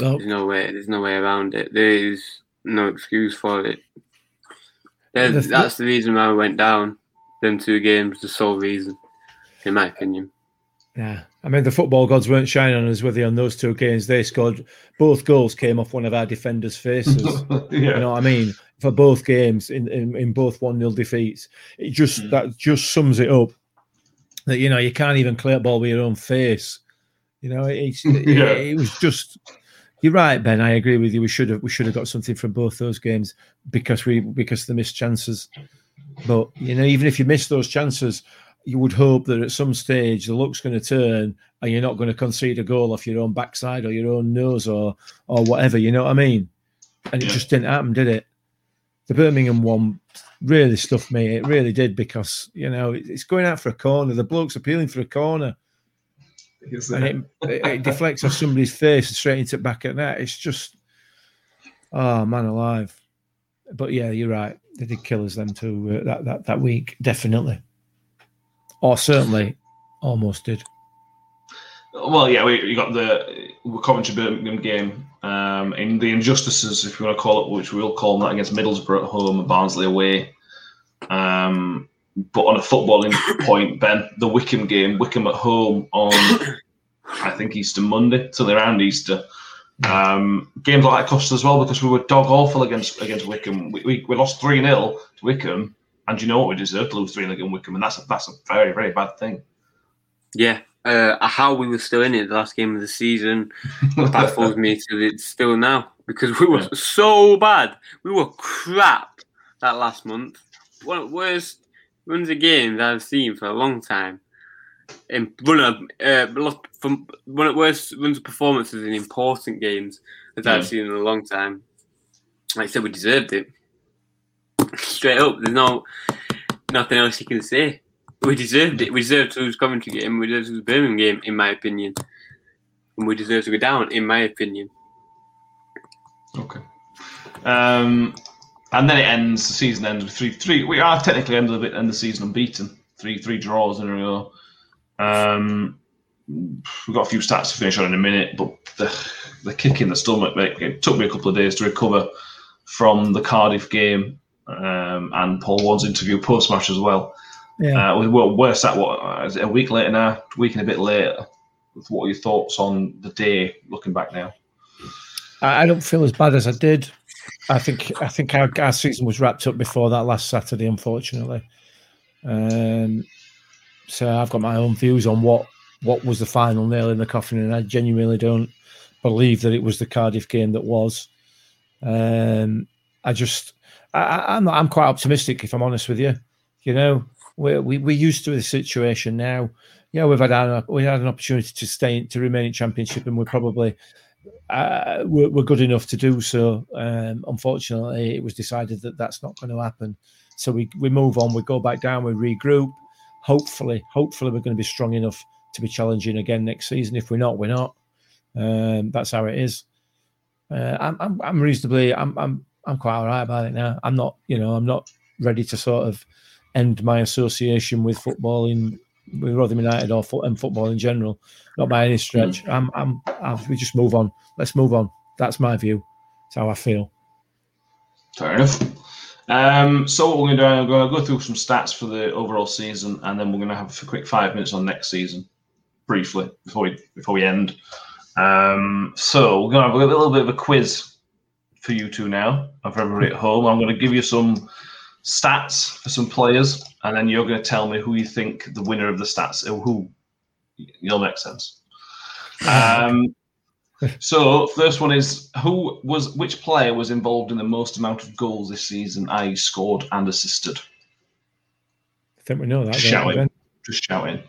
well, there's no way. There's no way around it. There is no excuse for it. There's- The th- that's the reason why we went down. Them two games, the sole reason, in my opinion. yeah. I mean, the football gods weren't shining on us, were they? On those two games, they scored both goals came off one of our defenders' faces. You know what I mean? For both games in, in, in both 1 0 defeats. It just Mm. that just sums it up. That you know, you can't even clear a ball with your own face. You know, it's it, Yeah. it was just you're right, Ben. I agree with you. We should have we should have got something from both those games because we because of the missed chances. But you know, even if you miss those chances, you would hope that at some stage the luck's going to turn and you're not going to concede a goal off your own backside or your own nose or or whatever. You know what I mean? And it just didn't happen, did it? The Birmingham one really stuffed me. It really did because you know it's going out for a corner. The bloke's appealing for a corner, and it, it, it deflects off somebody's face and straight into the back of that. It's just, oh man alive. But yeah, you're right. They did kill us them too uh, that that that week, definitely, or certainly, almost did. Well, yeah, we, we got the Coventry Birmingham game um, in the injustices, if you want to call it, which we'll call them that against Middlesbrough at home and Barnsley away. Um, but on a footballing point, Ben, the Wycombe game, Wycombe at home on, I think Easter Monday, so they're around Easter. Um, games like that cost us as well because we were dog awful against against Wycombe. We, we, we lost three 0 to Wycombe, and you know what? We deserved to lose three 0 against Wycombe, and that's a, that's a very very bad thing. Yeah, uh, how we were still in it the last game of the season baffles me to it's still now because we were Yeah. so bad. We were crap that last month. One of the worst runs of games I've seen for a long time. In one of uh, from one of the worst runs of performances in important games that Yeah. I've seen in a long time. Like I said, we deserved it. Straight up, there's no nothing else you can say. We deserved it. We deserved to lose Coventry game. We deserved to lose Birmingham game, in my opinion. And we deserve to go down, in my opinion. Okay. Um, and then it ends. The season ends with three. Three. We are technically end of the end of the season unbeaten. Three three draws in a row. Um, we've got a few stats to finish on in a minute, but the the kick in the stomach. Mate, it took me a couple of days to recover from the Cardiff game um, and Paul Warne's interview post match as well. Yeah. Uh, we- we're sat what uh, is it a week later now, a week and a bit later. What are your thoughts on the day looking back now? I don't feel as bad as I did. I think I think our, our season was wrapped up before that last Saturday, unfortunately. Um, so I've got my own views on what what was the final nail in the coffin, and I genuinely don't believe that it was the Cardiff game that was. Um, I just I, I- I'm I'm quite optimistic if I'm honest with you. You know, we we we're used to the situation now. Yeah, we've had an, we had an opportunity to stay to remain in championship, and we're probably uh, we're, we're good enough to do so. Um, unfortunately, it was decided that that's not going to happen. So we, we move on, we go back down, we regroup. Hopefully, hopefully we're going to be strong enough to be challenging again next season. If we're not, we're not. Um, that's how it is. Uh, I'm, I'm I'm reasonably I'm I'm I'm quite all right about it now. I'm not you know I'm not ready to sort of end my association with football in with Rotherham United or foot and football in general. Not by any stretch. I'm I'm, i we just move on. Let's move on. That's my view. That's how I feel. Fair enough. Um, so what we're going to do, I'm going to go through some stats for the overall season, and then we're going to have a quick five minutes on next season, briefly before we before we end. Um, so we're going to have a little bit of a quiz for you two now, and for everybody at home. I'm going to give you some stats for some players, and then you're going to tell me who you think the winner of the stats, who. You'll make sense. Um, so first one is who was which player was involved in the most amount of goals this season, i.e., scored and assisted? I think we know that. don't we, Shouting. Ben? Just shouting.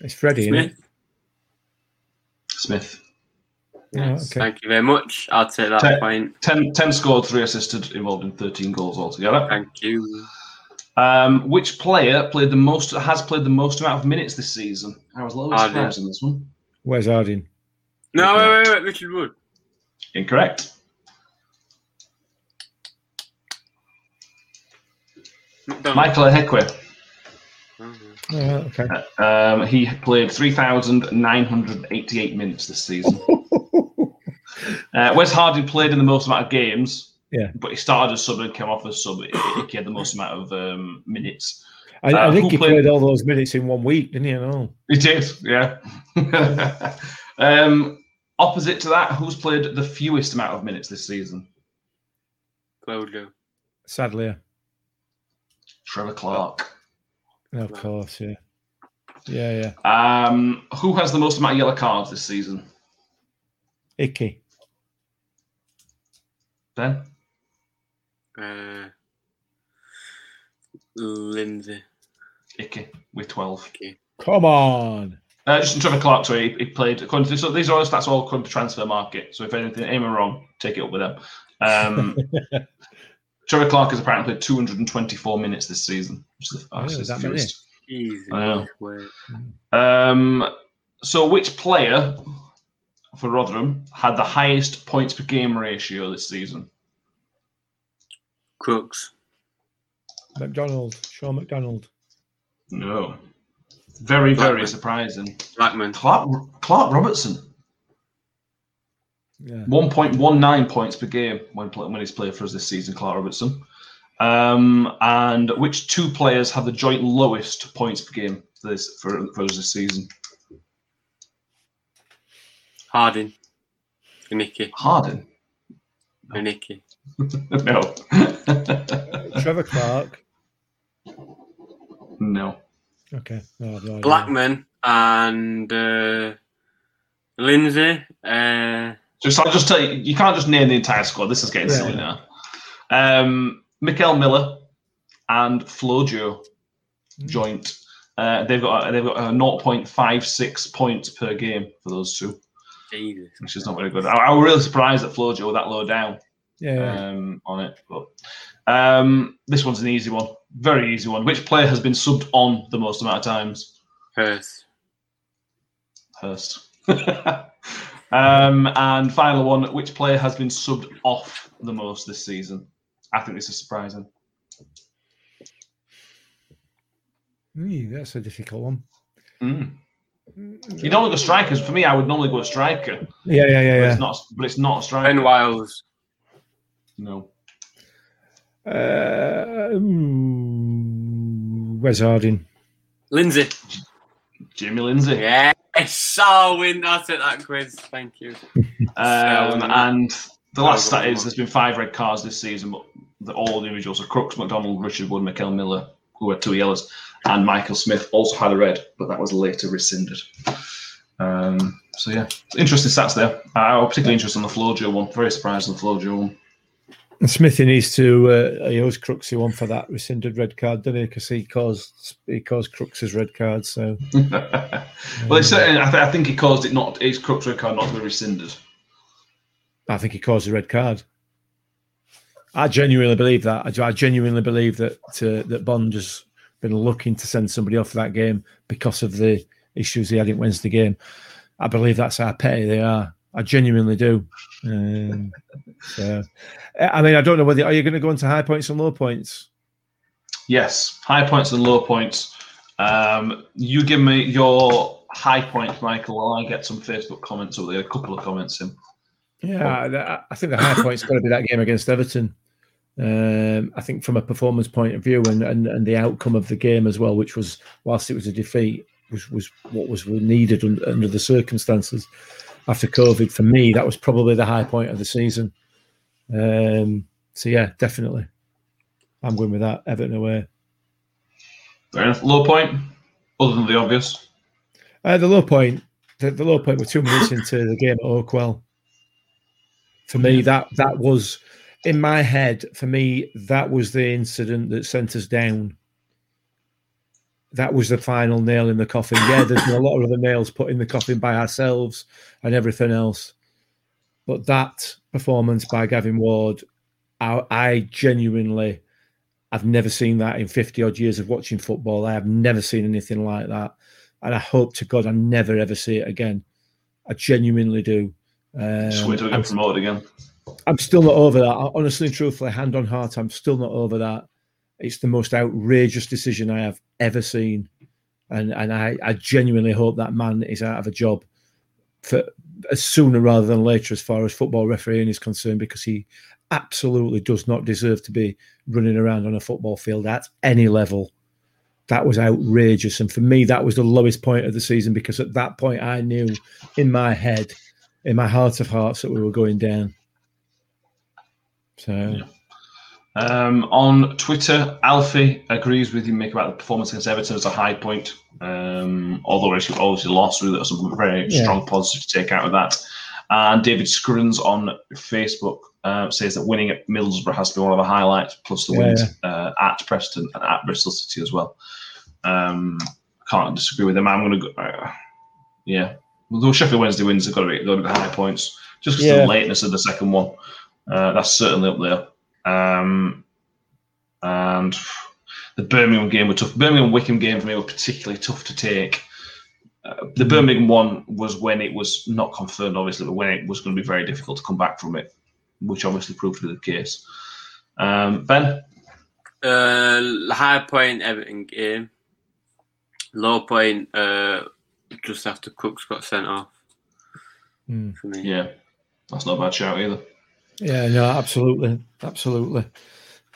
It's Freddie, isn't it? Smith. Smith. Yeah, Yes, okay. Thank you very much. I'll take that Ten- point. 10, 10 scored, 3 assisted, involved in 13 goals altogether. Thank you. Um, which player played the most has played the most amount of minutes this season? I was a little surprised in this one. Wes Harding? No, wait, wait, wait. Richard Wood. Incorrect. MacDonald. Michael Ihiekwe. Mhm. Oh, okay. Um, he played 3,988 minutes this season. Uh, Wes Harding played in the most amount of games. Yeah. But he started as sub and came off as sub. He he had the most amount of um, minutes. I, Uh, I think he played- played all those minutes in one week, didn't he? I know. He did, yeah. um, opposite to that, who's played the fewest amount of minutes this season? Claudio. Sadly, Trevor Clarke. yeah. of course, yeah, yeah, yeah. Um, who has the most amount of yellow cards this season? Icky. Ben? Uh, Lindsay. Icky with 12. Come on. Uh, just in Trevor Clarke, sorry, he, he played. According to, so these are all stats all according to Transfermarkt. So if anything, anyone wrong, take it up with them. Um, Trevor Clarke has apparently played 224 minutes this season, which is the Oh, fastest. is that. Easy. I know. Word. Um, so which player for Rotherham had the highest points per game ratio this season? Crooks. MacDonald. Shaun MacDonald. No. Very, very surprising. Blackman. Clark, Clark Robertson, Yeah. 1.19 points per game when play, when he's played for us this season, Clark Robertson. Um, and which two players have the joint lowest points per game for this for, for us this season? Harding. Nicky. Harden. Nicky. no. Trevor Clarke. no. Okay. No, I've no. Blackman and uh, Lindsay. Uh, Just I'll just tell you, you can't just name the entire squad. This is getting Yeah. silly now. Um, Mickel Miller and Flojo Mm. joint. Uh, they've got they've got a 0.56 points per game for those two, Jesus. which is not very good. I, I was really surprised that Flojo were that low down Yeah. um, on it. But um, this one's an easy one, very easy one. Which player has been subbed on the most amount of times? Hurst. Hurst. um, and final one, which player has been subbed off the most this season? I think this is surprising. Ooh, that's a difficult one. Mm. You don't look at strikers. For me, I would normally go a striker, Yeah, yeah, yeah, but yeah. it's not. But it's not a striker. Ben Wiles. No. Uh, Wes Harding? Lindsay. Jimmy Lindsay. Yes. Oh, win. I'll take that quiz. Thank you. Um, and the last That was a stat is there's been five red cards this season, but the, all the individuals are Crooks, MacDonald, Richard Wood, Mickel Miller, who had two yellows, and Michael Smith also had a red, but that was later rescinded. Um, so yeah, interesting stats there. I was particularly interested in the Flojo one. Very surprised on the Flojo one. And Smithy needs to. Uh, he owes Crooksy one for that rescinded red card, doesn't he? Because he caused he caused Crooks's red card. So well, it's certainly, I, th- I think he caused it not his Crooks red card not to be rescinded. I think he caused a red card. I genuinely believe that. I, I genuinely believe that uh, that Bond has been looking to send somebody off for that game because of the issues he had in Wednesday game. I believe that's how petty they are. I genuinely do. Um, so, I mean, I don't know whether are you going to go into high points and low points. Yes, high points and low points. Um, you give me your high point, Michael, while I get some Facebook comments Or. A couple of comments in. Yeah, I, I think the high point's got to be that game against Everton. Um, I think from a performance point of view and, and, and the outcome of the game as well, which was whilst it was a defeat, was, was what was needed un, under the circumstances after COVID. For me, that was probably the high point of the season. Um, so yeah, definitely, I'm going with that. Everton away. Fair enough. Low point, other than the obvious. Uh, the low point, the, the low point, we're two minutes into the game at Oakwell. For me, that that was in my head. For me, that was the incident that sent us down. That was the final nail in the coffin. Yeah, there's been a lot of other nails put in the coffin by ourselves and everything else, but that performance by Gavin Ward, I, I genuinely, I've never seen that in 50 odd years of watching football. I have never seen anything like that and I hope to God I never ever see it again. I genuinely do. Um, Just wait till we get promoted again. I'm still not over that. I- Honestly and truthfully, hand on heart, I'm still not over that. It's the most outrageous decision I have ever seen, and and I, I genuinely hope that man is out of a job for as sooner rather than later, as far as football refereeing is concerned, because he absolutely does not deserve to be running around on a football field at any level that was outrageous. And for me, that was the lowest point of the season because at that point, I knew in my head, in my heart of hearts, that we were going down. So, Um, on Twitter, Alfie agrees with you, Mick, about the performance against Everton as a high point. Um, although it's obviously lost, really, there's some very Yeah. strong positives to take out of that. And David Scruns on Facebook uh, says that winning at Middlesbrough has to be one of the highlights, plus the Yeah, wins uh, at Preston and at Bristol City as well. Um, can't disagree with him. I'm going to go. Uh, yeah, well, Sheffield Wednesday wins have got to be, got to be the high points, just because Yeah. of the lateness of the second one. Uh, that's certainly up there. Um, and the Birmingham game were tough. Birmingham Wycombe game for me were particularly tough to take. Uh, the Birmingham one was when it was not confirmed, obviously, but when it was going to be very difficult to come back from it, which obviously proved to be the case. Um, ben, Uh, high point Everton game. Low point uh, just after Crooks got sent off mm. for me. yeah, that's not a bad shout either. Yeah, no, absolutely, absolutely.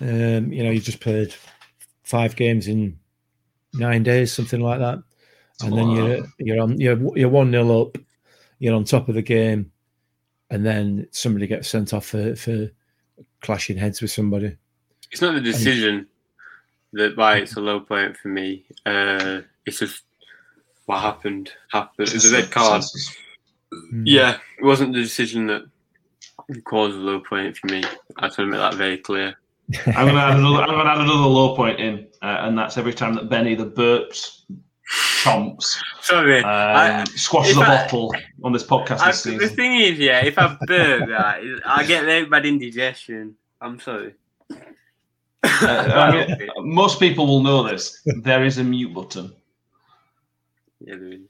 Um, you know, you just played five games in nine days, something like that, and then you're you're on you're you're one nil up, you're on top of the game, and then somebody gets sent off for, for clashing heads with somebody. It's not the decision that why it's a low point for me. Uh, it's just what happened happened. It was a red card. Mm. Yeah, it wasn't the decision that caused a low point for me. I just want to make that very clear. I'm gonna add another. I'm gonna add another low point in, uh, and that's every time that Benny the burps, chomps, Sorry. um, I- squashes a I- bottle on this podcast I, this the thing is, yeah, if I burp, right, I get very bad indigestion. I'm sorry. Uh, mean, most people will know this. There is a mute button. yeah, there is.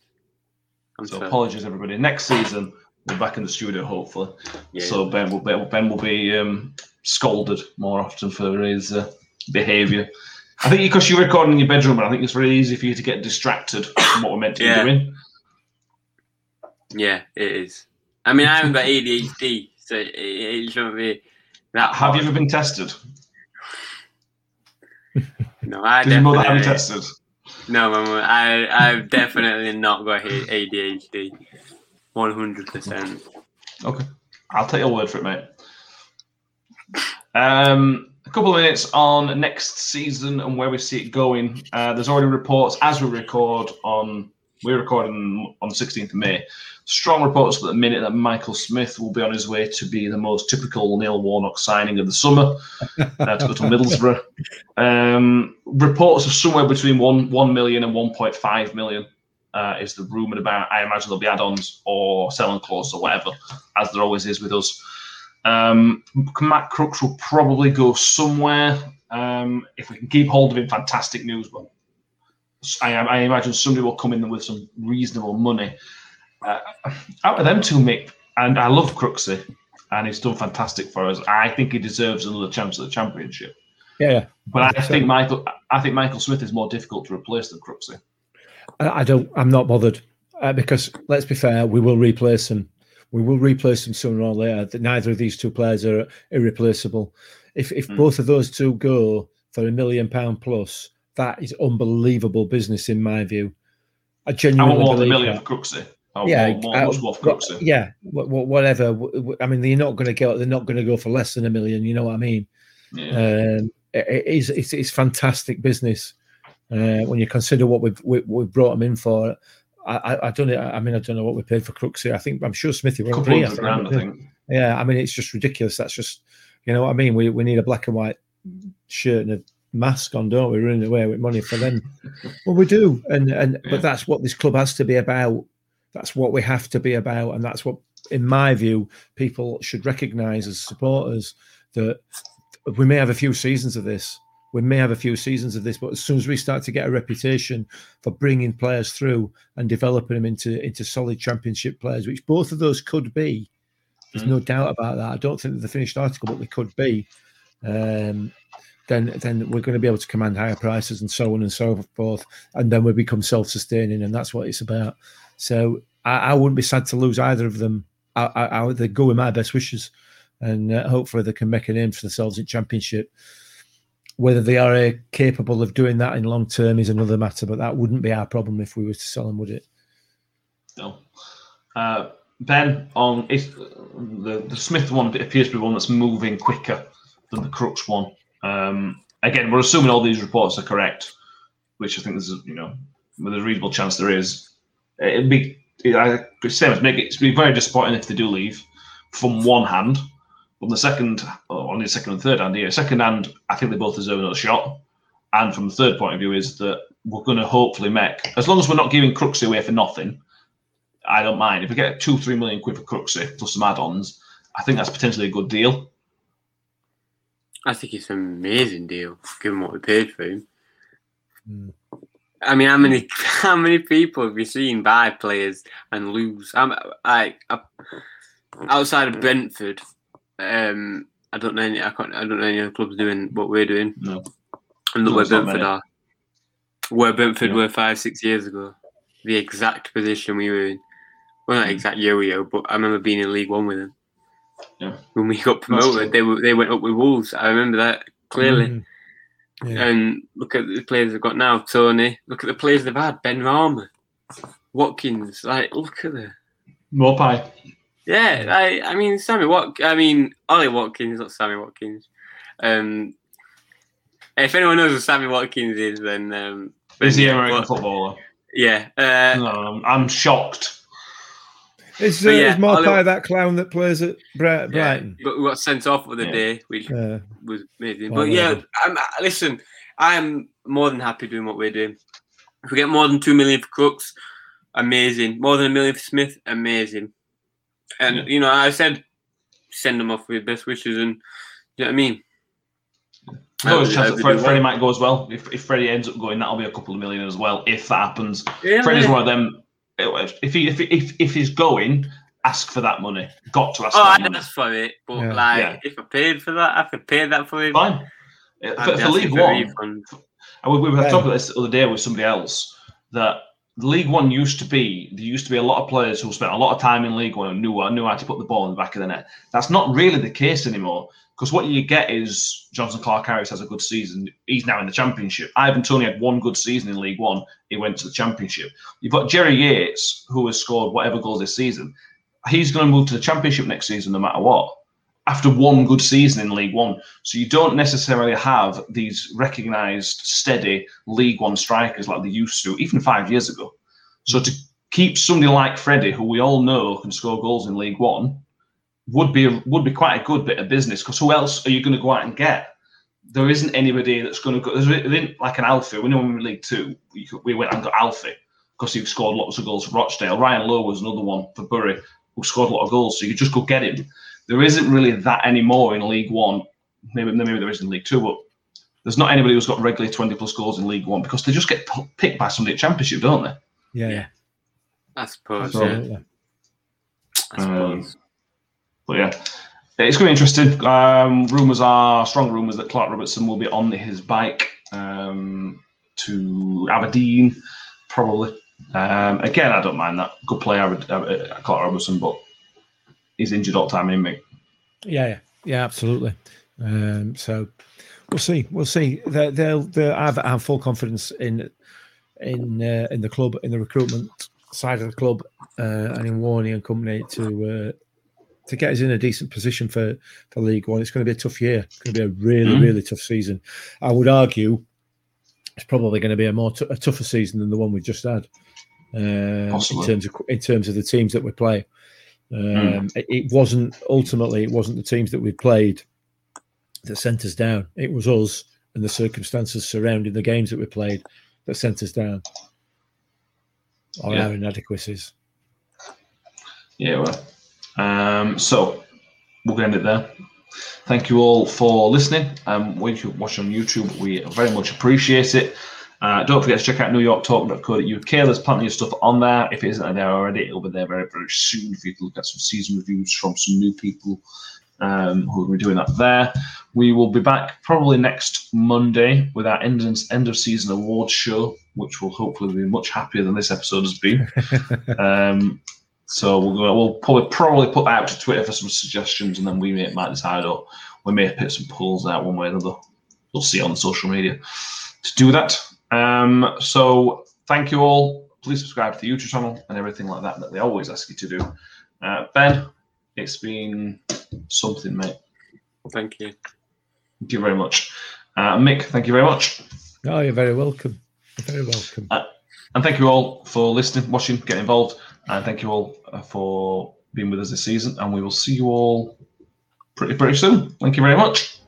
I'm So sorry. apologies, everybody. Next season, we're back in the studio, hopefully. Yeah. So Ben will be, Ben will be um, scolded more often for his uh, behaviour. I think because you're recording in your bedroom, and I think it's very easy for you to get distracted from what we're meant to Yeah. be doing. Yeah, it is. I mean, I haven't got ADHD, so it, it shouldn't be that. Have you ever been tested? No, I Did have you definitely. tested? No, I I've definitely not got ADHD. One hundred percent. Okay, I'll take your word for it, mate. Um, a couple of minutes on next season and where we see it going. Uh, there's already reports as we record on. We're recording on the 16th of May. Strong reports at the minute that Michael Smith will be on his way to be the most typical Neil Warnock signing of the summer uh, to go to Middlesbrough. Um, reports of somewhere between one one million and 1.5 million uh, is the rumoured about. I imagine there'll be add-ons or selling clause or whatever, as there always is with us. Um, Matt Crooks will probably go somewhere. Um, if we can keep hold of him, fantastic news. But I, I imagine somebody will come in with some reasonable money. Uh, out of them two, Mick, and I love Crooksy, and he's done fantastic for us. I think he deserves another chance at the championship. Yeah, yeah. But I think Michael, I think Michael Smith is more difficult to replace than Crooksy. I, I don't. I'm not bothered uh, because let's be fair. We will replace them. We will replace them sooner or later. That Neither of these two players are irreplaceable. If if Mm. both of those two go for a million pound plus, that is unbelievable business in my view. I I genuinely want more than a million that. for Crooksy. I want Yeah, more, more, uh, much more for But, Crooksy. yeah, wh- wh- whatever. I mean, they're not going to go. They're not going to go for less than a million. You know what I mean? Yeah. Um, it, it is. It's, it's fantastic business uh, when you consider what we've we, we've brought them in for. I, I, I don't. know- I mean, I don't know what we paid for Crooksy. I think I'm sure Smithy were three. I think. grand, I think. Yeah, I mean, it's just ridiculous. That's just, you know what I mean. We we need a black and white shirt and a mask on, don't we? Running away with money for them. well, we do, and and Yeah. but that's what this club has to be about. That's what we have to be about, and that's what, in my view, people should recognise as supporters that we may have a few seasons of this. We may have a few seasons of this, but as soon as we start to get a reputation for bringing players through and developing them into into solid championship players, which both of those could be, there's no doubt about that. I don't think they're the finished article, but they could be. Um, then, then we're going to be able to command higher prices and so on and so forth, and then we become self-sustaining, and that's what it's about. So I, I wouldn't be sad to lose either of them. I, I, I they go with my best wishes, and uh, hopefully they can make a name for themselves in championship. Whether they are uh, capable of doing that in long term is another matter, but that wouldn't be our problem if we were to sell them, would it? No. Uh, ben, on the the Smith one appears to be one that's moving quicker than the Crooks one. Um, again, we're assuming all these reports are correct, which I think there's you know with a reasonable chance there is. It'd be it, I, same as Mick. It'd be very disappointing if they do leave. From one hand, on the second, or on the second and third hand, yeah, second hand, I think they both deserve another shot. And from the third point of view, is that we're going to hopefully make, as long as we're not giving Crooksy away for nothing, I don't mind. If we get two, three million quid for Crooksy plus some add-ons, I think that's potentially a good deal. I think it's an amazing deal given what we paid for him. Mm. I mean, how many how many people have you seen buy players and lose? I'm like I- outside of Brentford. Um, I don't know any. I can't. I don't know any other clubs doing what we're doing. No. And look No, where Brentford are. Where Brentford Yeah. were five, six years ago. The exact position we were in. Well, not Mm. exact yo-yo, but I remember being in League One with them. Yeah. When we got promoted, they were they went up with Wolves. I remember that clearly. Mm. Yeah. And look at the players they've got now, Tony. Look at the players they've had. Benrahma, Watkins. Like, look at the Maupay. Yeah. I, I mean, Sammy Wat. I mean, Ollie Watkins, not Sammy Watkins. Um, if anyone knows who Sammy Watkins is, then um, Is he yeah, an American but- footballer? Yeah. Uh, No, I'm, I'm shocked. Is, uh, yeah, is Maupay I'll- that clown that plays at Bri- yeah, Brighton? but we got sent off for the Yeah. day, which Uh, was amazing. Well, But yeah, whatever. I'm, listen, I'm more than happy doing what we're doing. If we get more than two million for Crooks, amazing. More than a million for Smith, amazing. And Yeah. you know, I said send them off with best wishes, and you know what I mean. No, Hope it's chance that they Freddie well. might go as well. If, if Freddie ends up going, that'll be a couple of million as well. If that happens, Yeah, Freddie's yeah. one of them. If he if, if if he's going, ask for that money. Got to ask Oh, for that I'd money. ask for it, but Yeah. like Yeah. if I paid for that, I could pay that for him. Fine. I'd For, be for League One, refund. and we, we were Ben. talking about this the other day with somebody else that League One used to be there used to be a lot of players who spent a lot of time in League One and knew knew how to put the ball in the back of the net. That's not really the case anymore because what you get is Jonson Clarke-Harris has a good season. He's now in the Championship. Ivan Toney had one good season in League One. He went to the Championship. You've got Jerry Yates who has scored whatever goals this season. He's going to move to the Championship next season no matter what. After one good season in League One, so you don't necessarily have these recognised, steady League One strikers like they used to, even five years ago. So to keep somebody like Freddie, who we all know can score goals in League One, would be would be quite a good bit of business. Because who else are you going to go out and get? There isn't anybody that's going to go. There isn't like an Alfie. We know in League Two, we, we went and got Alfie because he scored lots of goals for Rochdale. Ryan Lowe was another one for Bury who scored a lot of goals. So you could just go get him. There isn't really that anymore in League One. Maybe maybe there is in League Two, but there's not anybody who's got regularly 20 plus goals in League One because they just get p- picked by somebody at Championship, don't they? yeah, Yeah. I suppose. So- yeah, absolutely. I suppose. But yeah, it's going to be interesting. Um, rumors are strong rumors that Clark Robertson will be on his bike um, to Aberdeen, probably. Um, again, I don't mind that. Good player, Aber- uh, Clark Robertson, but he's injured all the time, isn't he? Yeah, yeah, yeah, absolutely. Um, so we'll see. We'll see. They, they'll, they'll have, have full confidence in in uh, in the club, in the recruitment side of the club, uh, and in Warney and company to uh, to get us in a decent position for for League One. It's going to be a tough year. It's going to be a really, Mhm. really tough season. I would argue it's probably going to be a more t- a tougher season than the one we just had. Um, in terms of in terms of the teams that we play, um, it, it wasn't ultimately it wasn't the teams that we played that sent us down. It was us and the circumstances surrounding the games that we played that sent us down. Or Yeah. our inadequacies. Yeah, well. Um, so we're going to end it there. Thank you all for listening. Um, when you watch on YouTube, we very much appreciate it. Uh, don't forget to check out newyorktalk.co.uk. There's plenty of stuff on there. If it isn't there already, it'll be there very, very soon for you to look at some season reviews from some new people um, who will be doing that there. We will be back probably next Monday with our end, end of season awards show, which will hopefully be much happier than this episode has been. um, so we'll, go, we'll probably probably put that out to Twitter for some suggestions, and then we may, might decide, or we may put some polls out one way or another. You'll see on social media to do that. Um, so thank you all. Please subscribe to the YouTube channel and everything like that that they always ask you to do. Uh, ben, it's been something, mate. Thank you. Thank you very much. Uh, Mick, thank you very much. Oh, you're very welcome. You're very welcome. And thank you all for listening, watching, getting involved. And thank you all uh, for being with us this season. And we will see you all pretty, pretty soon. Thank you very much.